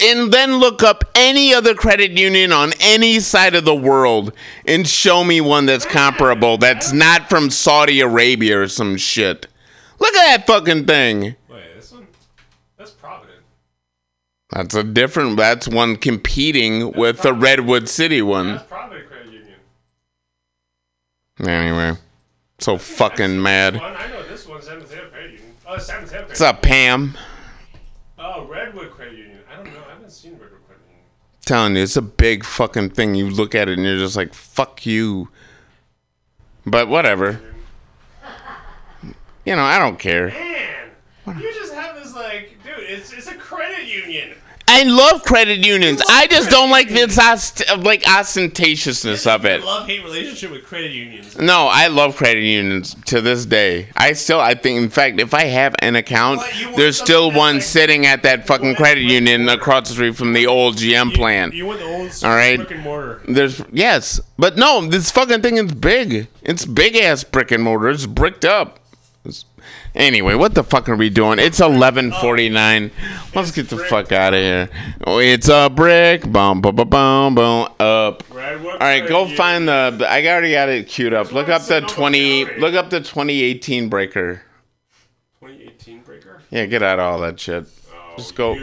Speaker 2: And then look up any other credit union on any side of the world and show me one that's comparable. That's not from Saudi Arabia or some shit. Look at that fucking thing.
Speaker 18: Wait, this one. That's Provident.
Speaker 2: That's a different. That's one competing with the Redwood City one.
Speaker 18: That's Provident Credit Union.
Speaker 2: Anyway, so fucking mad.
Speaker 18: One, I know this one's San Mateo Credit Union. Oh, San Mateo
Speaker 2: What's up, Pam?
Speaker 18: Oh, Redwood Credit Union. I don't know. I haven't seen Redwood Credit Union.
Speaker 2: Telling you, it's a big fucking thing. You look at it and you're just like, fuck you. But whatever. You know, I don't care.
Speaker 18: Man, you just have this like, dude. It's it's a credit union.
Speaker 2: I love credit unions. I just don't like this ost- like ostentatiousness of it.
Speaker 18: Love hate relationship with credit unions.
Speaker 2: No, I love credit unions to this day. I still, I think, in fact, if I have an account, there's still one sitting at that fucking credit union across the street from the old GM plant.
Speaker 18: You want the old
Speaker 2: All right.
Speaker 18: brick and mortar.
Speaker 2: There's yes, but no, this fucking thing is big. It's big ass brick and mortar. It's bricked up. Anyway, what the fuck are we doing? It's eleven forty nine. Let's get the fuck out of here. Oh, it's a brick. Boom, boom, boom, boom, boom. Up. All right, go find the. I already got it queued up. Look up the twenty. Look up the twenty eighteen breaker.
Speaker 18: 2018 breaker.
Speaker 2: Yeah, get out of all that shit. Just go.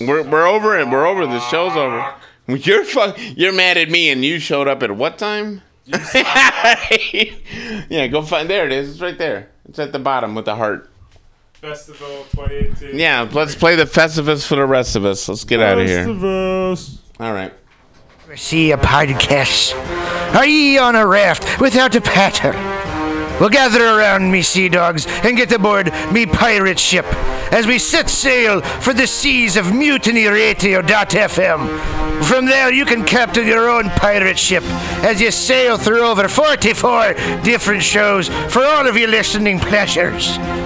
Speaker 2: We're, we're over it. We're over. The show's over. You're fuck. You're mad at me, and you showed up at what time? yeah, go find. There it is. It's right there. It's at the bottom with the heart.
Speaker 18: Festival 2018.
Speaker 2: Yeah, let's play the Festivus for the rest of us. Let's get out of here.
Speaker 18: Festivus.
Speaker 2: All right.
Speaker 19: See a podcast. Are ye on a raft without a paddle? Well, gather around me, sea dogs, and get aboard me pirate ship as we set sail for the seas of mutinyradio.fm. From there, you can captain your own pirate ship as you sail through over 44 different shows for all of your listening pleasures.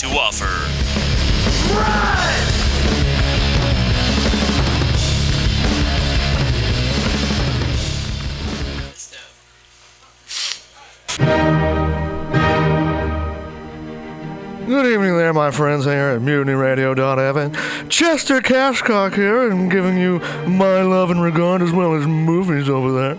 Speaker 20: to offer.
Speaker 21: Good evening there, my friends here at MutinyRadio.fm. Chester Cashcock here, and giving you my love and regard as well as movies over there.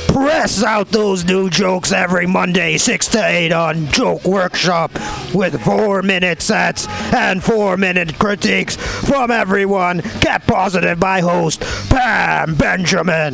Speaker 22: Press out those new jokes every Monday, 6 to 8 on Joke Workshop with 4 minute sets and 4 minute critiques from everyone. Get positive by host Pam Benjamin.